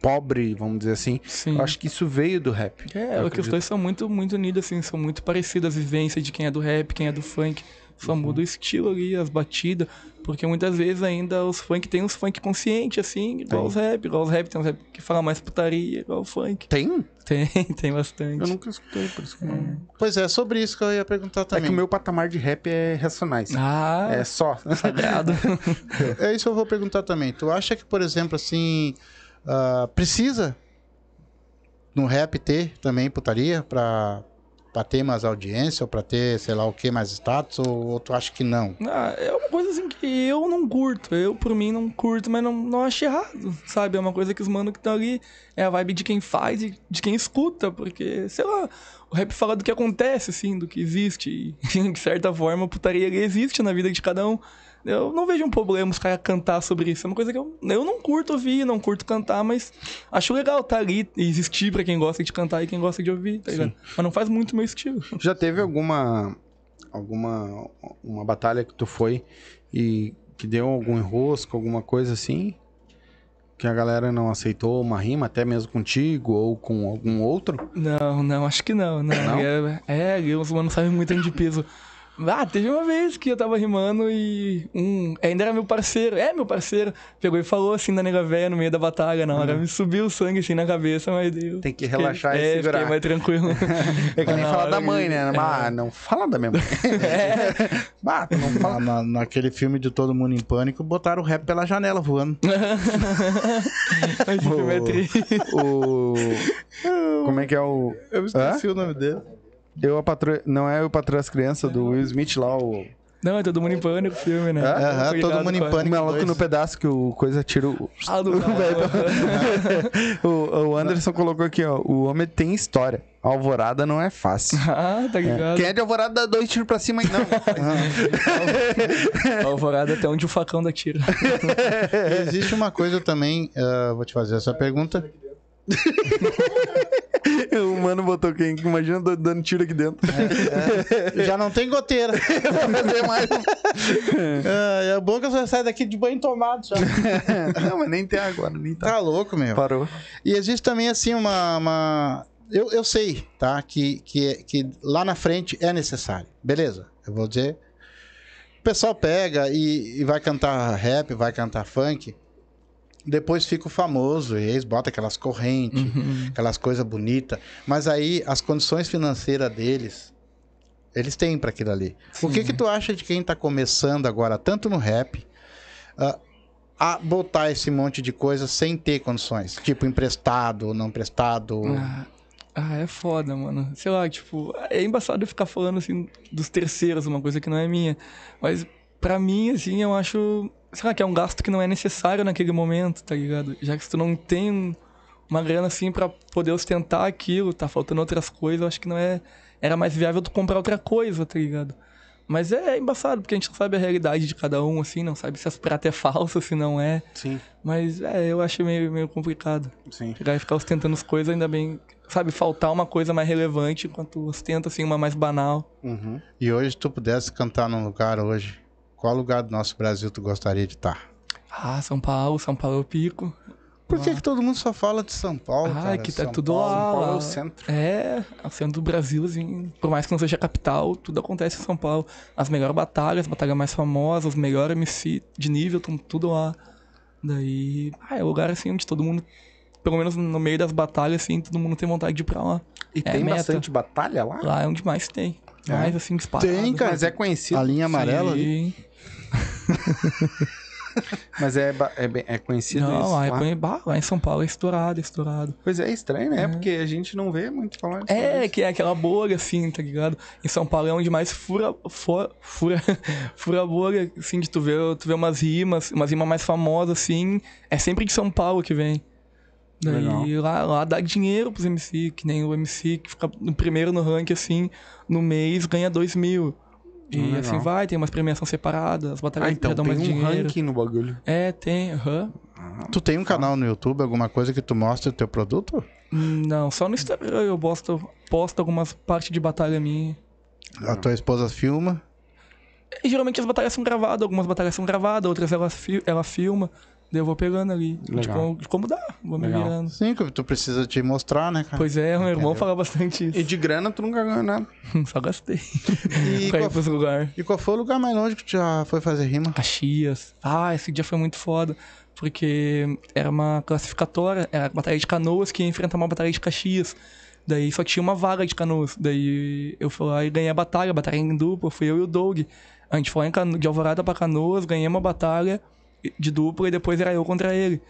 pobre, vamos dizer assim. Sim. Eu acho que isso veio do rap. É, porque os dois são muito, muito unidos, assim, são muito parecidas as vivências de quem é do rap, quem é do funk. Só uhum. muda o estilo ali, as batidas. Porque muitas vezes ainda os funk tem uns funk consciente, assim, igual tem. os rap. Igual os rap, tem uns rap que fala mais putaria, igual o funk. Tem? Tem, tem bastante. Eu nunca escutei, por isso que não... É. Pois é, sobre isso que eu ia perguntar também. É que o meu patamar de rap é Racionais. Ah, é só. Sagrado. é isso que eu vou perguntar também. Tu acha que, por exemplo, assim, uh, precisa no rap ter também putaria pra para ter mais audiência ou para ter, sei lá o que, mais status? Ou, ou tu acha que não? Ah, é uma coisa assim que eu não curto. Eu, por mim, não curto, mas não, não acho errado, sabe? É uma coisa que os manos que estão ali é a vibe de quem faz e de quem escuta, porque, sei lá, o rap fala do que acontece, assim, do que existe. E, de certa forma, a putaria existe na vida de cada um. Eu não vejo um problema os caras cantar sobre isso. É uma coisa que eu, eu não curto ouvir, não curto cantar, mas acho legal estar tá ali e existir pra quem gosta de cantar e quem gosta de ouvir, tá ligado? Mas não faz muito meu estilo. Já teve alguma. alguma. uma batalha que tu foi e que deu algum enrosco, alguma coisa assim? Que a galera não aceitou uma rima, até mesmo contigo ou com algum outro? Não, não, acho que não. Não, não? é, é os manos sabem muito de peso. Ah, teve uma vez que eu tava rimando e um. Ainda era meu parceiro, é meu parceiro. Pegou e falou assim na nega velha no meio da batalha, na hora uhum. me subiu o sangue assim na cabeça, mas deu. Tem que relaxar fiquei, e é, segurar. Fiquei mais tranquilo. é que nem falar da mãe, né? É. Ah, não fala da minha mãe. é. bah, não fala. Na, naquele filme de Todo Mundo em Pânico, botaram o rap pela janela voando. Mas o filme é triste. O... Como é que é o. Eu esqueci Hã? o nome dele. Eu a patro... Não é o Patrão das Crianças, do Will Smith lá, o... Não, é todo mundo em pânico o filme, né? Aham, é, todo mundo em pânico. O maluco no pedaço que o coisa tira o. Ah, do o, o Anderson colocou aqui, ó. O homem tem história. Alvorada não é fácil. Ah, tá ligado. É. Quem é de Alvorada dá dois tiros pra cima e não. alvorada até onde o facão dá tiro. Existe uma coisa também, uh, vou te fazer essa pergunta. o mano botou quem? Imagina dando tiro aqui dentro. É, é. Já não tem goteira. Mais. É, é bom que você sai daqui de banho tomado já. Não, mas nem tem agora, nem tá. Tá louco, meu. Parou. E existe também, assim, uma. uma... Eu, eu sei, tá? Que, que, que lá na frente é necessário. Beleza, eu vou dizer. O pessoal pega e, e vai cantar rap, vai cantar funk depois fica o famoso, e eles botam aquelas correntes, uhum. aquelas coisas bonitas. Mas aí as condições financeiras deles, eles têm para aquilo ali. Sim. O que que tu acha de quem tá começando agora, tanto no rap, uh, a botar esse monte de coisa sem ter condições? Tipo, emprestado, não emprestado... Ah. Ah, é foda, mano. Sei lá, tipo, é embaçado ficar falando assim dos terceiros, uma coisa que não é minha. Mas para mim, assim, eu acho sei lá, que é um gasto que não é necessário naquele momento, tá ligado? Já que se tu não tem uma grana assim para poder ostentar aquilo, tá faltando outras coisas, eu acho que não é. Era mais viável tu comprar outra coisa, tá ligado? Mas é embaçado, porque a gente não sabe a realidade de cada um, assim, não sabe se as pratas é falsa, se não é. Sim. Mas é, eu acho meio, meio complicado. Sim. Chegar e ficar ostentando as coisas, ainda bem, sabe, faltar uma coisa mais relevante enquanto ostenta, assim, uma mais banal. Uhum. E hoje, se tu pudesse cantar num lugar hoje, qual lugar do nosso Brasil tu gostaria de estar? Ah, São Paulo, São Paulo é o pico. Por que, que todo mundo só fala de São Paulo? Ah, cara? que tá São tudo Paulo, lá. São Paulo é o centro. É, é o centro do Brasil, assim. Por mais que não seja a capital, tudo acontece em São Paulo. As melhores batalhas, as batalhas mais famosas, os melhores MC de nível, estão tudo lá. Daí. Ah, é um lugar assim onde todo mundo. Pelo menos no meio das batalhas, assim, todo mundo tem vontade de ir pra lá. E é tem bastante batalha lá? Lá é onde mais tem. É. Mais assim, disparado. Tem, cara, mas é conhecido. A linha amarela Sim. ali. Mas é, é, bem- é conhecido Não, isso. lá, é lá? lá em São Paulo é estourado, é estourado. Pois é, estranho, né? Porque a gente não vê muito falar disso. É, que é aquela bolha, assim, tá ligado? Em São Paulo é onde mais fura, fura, fura, fura a bolha, assim, de tu ver, tu ver umas rimas, umas rimas mais famosas, assim, é sempre de São Paulo que vem. Daí lá, lá dá dinheiro pros MC, que nem o MC que fica no primeiro no ranking, assim, no mês ganha dois mil. E legal. assim vai, tem umas premiações separadas, as batalhas Ah, então já dão tem mais um dinheiro. ranking no bagulho. É, tem, aham. Tu tem um canal no YouTube, alguma coisa que tu mostra o teu produto? Não, só no Instagram eu posto, posto algumas partes de batalha minha. A tua esposa filma? E geralmente as batalhas são gravadas, algumas batalhas são gravadas, outras ela, fi- ela filma. Daí eu vou pegando ali. De Legal. como, de como dá, vou me virando. Sim, que tu precisa te mostrar, né, cara? Pois é, meu irmão fala bastante isso. E de grana tu nunca ganhou nada. Só gastei. E pra ir qual, pros lugares. e qual foi o lugar mais longe que tu já foi fazer rima? Caxias. Ah, esse dia foi muito foda. Porque era uma classificatória, era a batalha de canoas que ia enfrentar uma batalha de Caxias. Daí só tinha uma vaga de canoas. Daí eu fui lá e ganhei a batalha, a batalha em dupla, fui eu e o Doug. A gente foi em Cano- de Alvorada pra Canoas, ganhei uma batalha de dupla e depois era eu contra ele.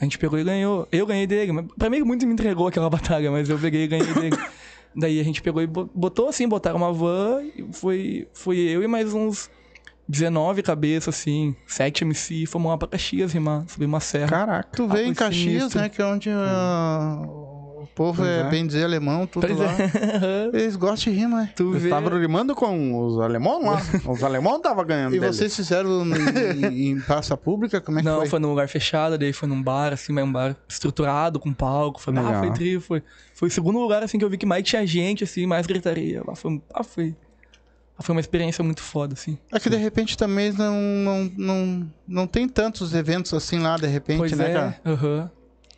A gente pegou e ganhou. Eu ganhei dele. Mas pra mim muito me entregou aquela batalha, mas eu peguei e ganhei dele. Daí a gente pegou e bo- botou assim, botaram uma van e foi, foi eu e mais uns 19 cabeças, assim, 7 MC, fomos lá pra Caxias rimar, subir uma serra. Caraca. Tu Ah, veio em Caxias, sinistro. né? Que é onde ah, o povo é, é. bem dizer alemão, tudo Pois lá. é. Eles gostam de rima, é. tu Eles estavam rimando com os alemãos lá. Os alemãos estavam ganhando. E deles. vocês fizeram em, em praça pública? Como é que Não, foi? foi num lugar fechado, daí foi num bar, assim, mas um bar estruturado, com palco. Foi, ah, foi tri, foi. Foi o segundo lugar, assim, que eu vi que mais tinha gente, assim, mais gritaria. Lá foi, ah, foi, foi uma experiência muito foda, assim. É que de repente também não, não, não, não tem tantos eventos assim lá, de repente, pois né, é, cara? aham.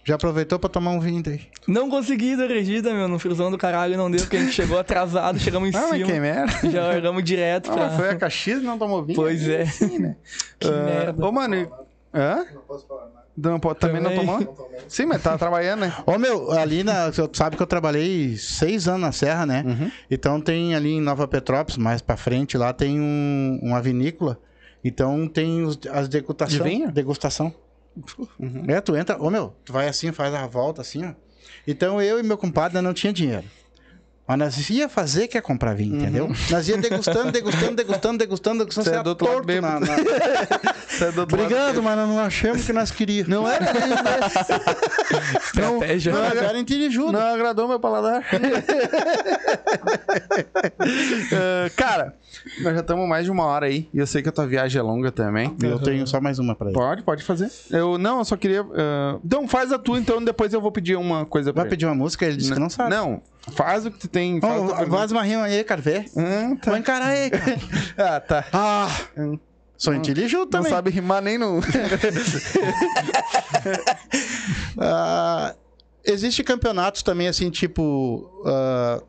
Já aproveitou pra tomar um vinho daí. Não consegui, não acredita, meu, no friozão do caralho não deu, porque a gente chegou atrasado, chegamos em Ah, mas cima. que merda. Já largamos direto Ah, pra... mas foi a Caxias e não tomou vinho? Pois é. né? Que Ah, merda. Ô, mano. e- Hã? Não, pode, também, não Também. tomou? Sim, mas tá trabalhando, né? Ô, meu, ali na. Tu sabe que eu trabalhei seis anos na Serra, né? Uhum. Então tem ali em Nova Petrópolis, mais pra frente, lá tem um, uma vinícola. Então tem os- as degustações. De vinho? Degustação. Uhum. É, tu entra. Ô, meu, tu vai assim, faz a volta assim, ó. Então eu e meu compadre não tinha dinheiro. Mas nós ia fazer que é comprar vinho, entendeu? Nós ia degustando, degustando, degustando, degustando, degustando. Você é você do outro lado torto na, na... É do outro lado Obrigado, mas nós não achamos que nós queríamos. Não era Estratégia. Não, não Tirijuda. Não agradou meu paladar. Ah, cara, nós já estamos mais de uma hora aí. E eu sei que a tua viagem é longa também. Eu tenho só mais uma pra ele. Pode, pode fazer. Eu não, eu só queria. ah, Então faz a tua, então depois eu vou pedir uma coisa pra Vai pedir uma música? Ele disse que não sabe. Não, faz o que tu tem. Faz pergunta. faz uma rima aí, cara, vê. Hum, tá. Vou encarar aí, cara. Ah, tá. Ah, Hum. sou inteligente Não também. sabe rimar nem no. Ah, existe campeonatos também, assim, tipo... ah,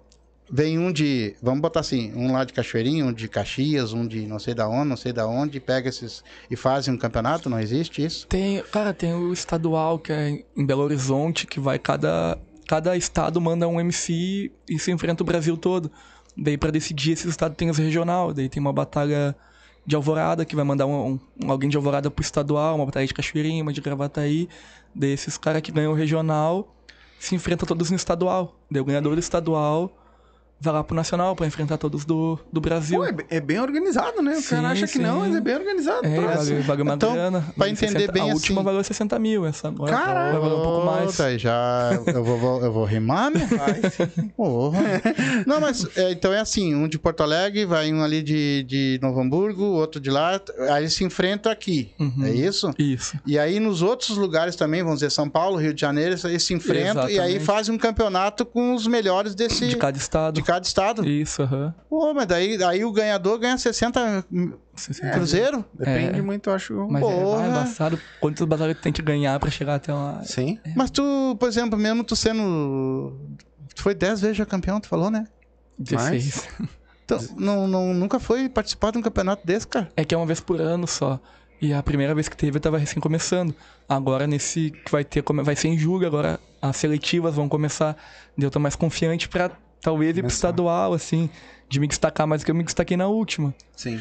vem um de... Vamos botar assim, um lá de Cachoeirinho, um de Caxias, um de não sei da onde, não sei da onde, pega esses e fazem um campeonato, não existe isso? Tem, cara, tem o estadual que é em Belo Horizonte, que vai cada cada estado manda um MC e se enfrenta o Brasil todo. Daí pra decidir esse estado tem os regional, daí tem uma batalha de Alvorada que vai mandar um, um- alguém de Alvorada pro estadual, uma batalha de Cachoeirinha, uma de Gravataí. Daí esses caras que ganham o regional se enfrentam todos no estadual. Daí o ganhador do estadual vai lá pro nacional pra enfrentar todos do, do Brasil. Pô, é, bem- é bem organizado, né? O Sim, cara acha que sim. não, mas é bem organizado. É, tá? valeu, valeu uma Então, grana. pra entender 60 bem A última assim- valeu 60 mil, essa agora Caralho! vai valer um pouco mais. Aí já eu vou, vou- eu vou rimar, Porra. Não, mas é, então é assim, um de Porto Alegre, vai um ali de, de Novo Hamburgo, outro de lá, aí eles se enfrentam aqui, Uhum. é isso? Isso. E aí nos outros lugares também, vamos dizer, São Paulo, Rio de Janeiro, eles se enfrentam e aí Exatamente. fazem um campeonato com os melhores desse... De cada estado. de cada estado. Isso, aham. Pô, mas daí, aí o ganhador ganha 60 60 cruzeiro? Depende É. muito, eu acho. Mas é, Porra. vai embaçado quantas batalhas tu tem que ganhar pra chegar até lá. Sim. Mas tu, por exemplo, mesmo tu sendo... Tu foi 10 vezes já campeão, tu falou, né? 16. Então, não, não, nunca foi participar de um campeonato desse, cara? É que é uma vez por ano só. E a primeira vez que teve eu tava recém começando. Agora nesse que vai ter, vai ser em julho, agora as seletivas vão começar. Daí Eu tô mais confiante pra talvez ir pro estadual, assim, de me destacar mais do que eu me destaquei na última. Sim.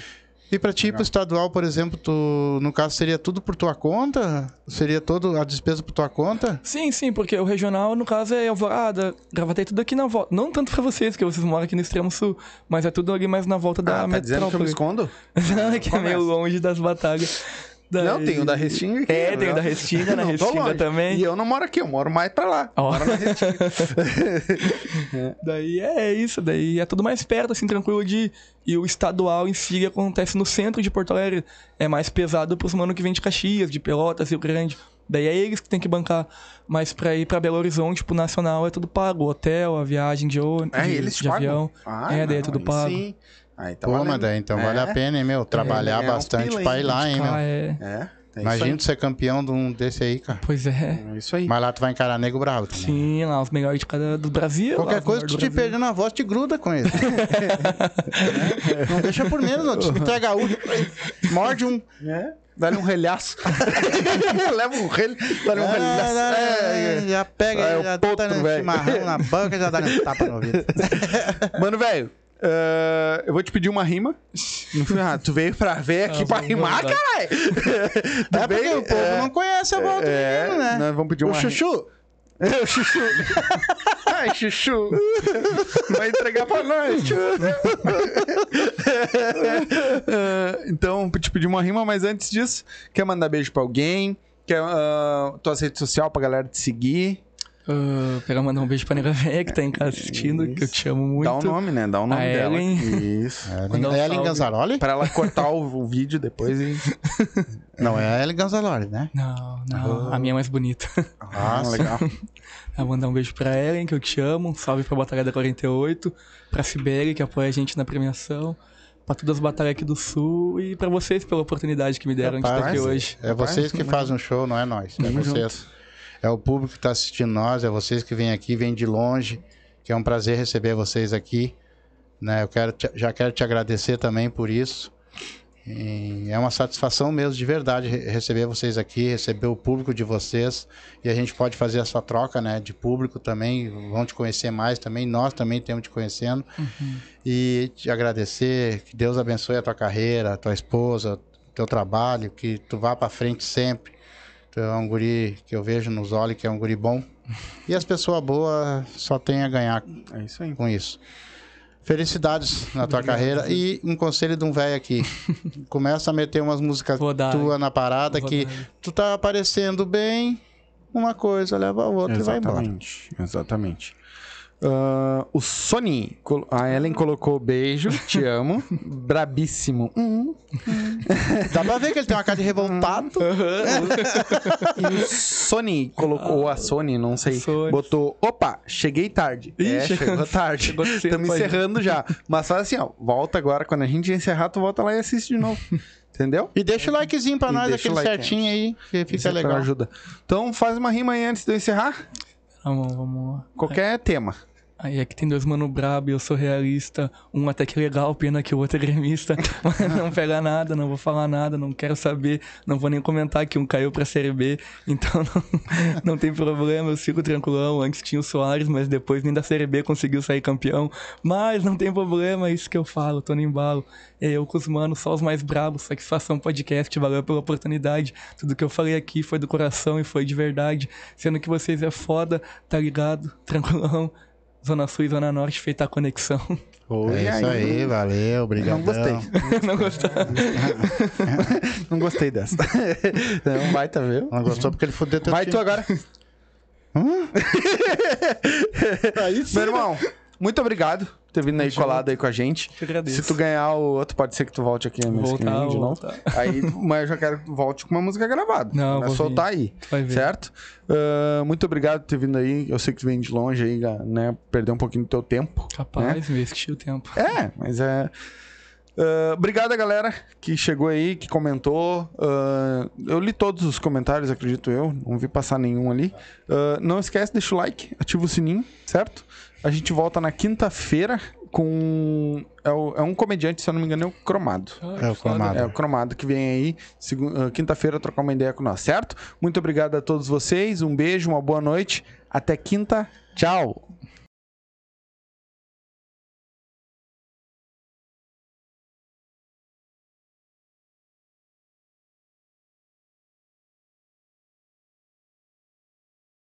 E pra ti, ir pro estadual, por exemplo, tu, no caso, seria tudo por tua conta? Seria toda a despesa por tua conta? Sim, sim, porque o regional, no caso, é Alvorada, Gravatei, tudo aqui na volta. Não tanto pra vocês, que vocês moram aqui no extremo sul, mas é tudo ali mais na volta da Ah, tá dizendo que eu me metrópole. escondo? Não, é que é meio longe das batalhas. Daí- Não, tem o da Restinga aqui. É, né? tem o da Restinga, na Não, tô Restinga também. E eu não moro aqui, eu moro mais pra lá. Ó. Moro na Restinga. Daí é isso, daí é tudo mais perto, assim, tranquilo de. E o estadual em si acontece no centro de Porto Alegre. É mais pesado pros mano que vem de Caxias, de Pelotas, Rio Grande. Daí é eles que tem que bancar. Mas pra ir pra Belo Horizonte, pro nacional, é tudo pago. O hotel, a viagem de ônibus, É, de, eles de pagam? avião. Ah, é, daí é não, tudo pago. Sim. Aí tá Pô, valendo. mas daí então É. vale a pena, hein, meu? Trabalhar ganhar uns bastante pra ir lá, hein, Ah, meu? é. É, é Imagina tu ser campeão de um desse aí, cara. Pois é. É isso aí. Mas lá tu vai encarar nego bravo também. Sim, lá os melhores de cada do Brasil. Qualquer coisa que tu te perder na voz, te gruda com ele. não deixa por menos, não. Tu entrega um, morde um. É. Dá-lhe um relhaço. Leva um relho, dá-lhe um relhaço. É, já pega, É, o já potro, tá no velho. chimarrão na banca, já dá um tapa no ouvido. Mano, velho, eh, eu vou te pedir uma rima. Final, tu veio pra ver aqui Ah, pra rimar, caralho. É porque o povo não conhece a volta do É, menino, né? nós vamos pedir O uma rima. chuchu. É, o chuchu. Ai, chuchu. Vai entregar pra nós. Eh, então, te pedir uma rima, mas antes disso, quer mandar beijo pra alguém? Quer ah, tuas redes sociais pra galera te seguir? Ah, pegar mandar um beijo pra Nega Véia que tá em casa assistindo, que eu te amo muito. Dá o nome, né? Dá o nome A dela. Ellen. Isso. Um É a Ellen. Ganzaroli? Pra ela cortar o, o vídeo depois e. Não, é a Ellen Ganzaroli, né? Não, não, a minha é mais bonita. Ah, legal. Eu vou mandar um beijo pra Ellen, que eu te amo. Um salve pra Batalha da 48. Pra Sibeli, que apoia a gente na premiação. Pra todas as batalhas aqui do Sul. E pra vocês pela oportunidade que me deram de estar aqui hoje. É vocês que fazem o show, não é nós. É vocês. É o público que está assistindo nós, é vocês que vêm aqui, vêm de longe, que é um prazer receber vocês aqui. Né? Eu quero te- já quero te agradecer também por isso. E é uma satisfação mesmo, de verdade, re- receber vocês aqui, receber o público de vocês. E a gente pode fazer essa troca né, de público também, vão te conhecer mais também, nós também temos te conhecendo. E te agradecer, que Deus abençoe a tua carreira, a tua esposa, teu trabalho, que tu vá para frente sempre. Tu é um guri que eu vejo nos olhos que é um guri bom. E as pessoas boas só têm a ganhar É isso aí. com isso. Felicidades na tua carreira e um conselho de um velho aqui. Começa a meter umas músicas tuas na parada que tu tá aparecendo bem, uma coisa leva a outra e vai embora. Exatamente. Ah, o Sony, a Ellen colocou beijo, te amo, brabíssimo. Hum. Dá pra ver que ele tem uma cara de revoltado. E o Sony colocou, ou a Sony, não sei, Sony. botou, opa, cheguei tarde. É, chegou- tarde. Estamos encerrando já. Mas faz assim, ó, volta agora, quando a gente encerrar, tu volta lá e assiste de novo. Entendeu? E deixa o likezinho pra E nós, aquele like certinho aí, que fica Isso é legal. ajuda. Então faz uma rima aí antes de eu encerrar. Vamos, vamos lá. Qualquer tema. Aí aqui tem dois mano brabo, eu sou realista. Um até que legal, pena que o outro é gremista. Mas não pega nada, não vou falar nada, não quero saber. Não vou nem comentar que um caiu pra Série B. Então não, não tem problema, eu sigo tranquilão. Antes tinha o Soares, mas depois nem da Série B conseguiu sair campeão. Mas não tem problema, é isso que eu falo, tô no embalo. É eu com os manos, só os mais brabos. Satisfação podcast, valeu pela oportunidade. Tudo que eu falei aqui foi do coração e foi de verdade. Sendo que vocês é foda, tá ligado? Tranquilão. Zona Sul e Zona Norte, feita a conexão. É isso aí, valeu, obrigado. Não gostei. Não gostou? Não gostei dessa. Não, baita, viu? Não gostou porque ele fodeu teu Vai time. tu agora. Meu irmão, muito obrigado ter vindo aí colado aí com a gente. Te agradeço. Se tu ganhar o outro, pode ser que tu volte aqui na minha Voltar, de novo. Aí, mas eu já quero que tu volte com uma música gravada. Não, Vai vou soltar aí. Vai ver. Certo? Ah, muito obrigado por ter vindo aí. Eu sei que tu vem de longe aí, né? Perdeu um pouquinho do teu tempo. Capaz, investiu o tempo. É, mas é. Ah, obrigado, galera, que chegou aí, que comentou. Ah, eu li todos os comentários, acredito eu. Não vi passar nenhum ali. Ah, não esquece, deixa o like, ativa o sininho, certo? A gente volta na quinta-feira com. É, o- é um comediante, se eu não me engano, é o Cromado. É o Cromado. É o Cromado que vem aí, ah, quinta-feira, trocar uma ideia com nós, certo? Muito obrigado a todos vocês, um beijo, uma boa noite. Até quinta. Tchau!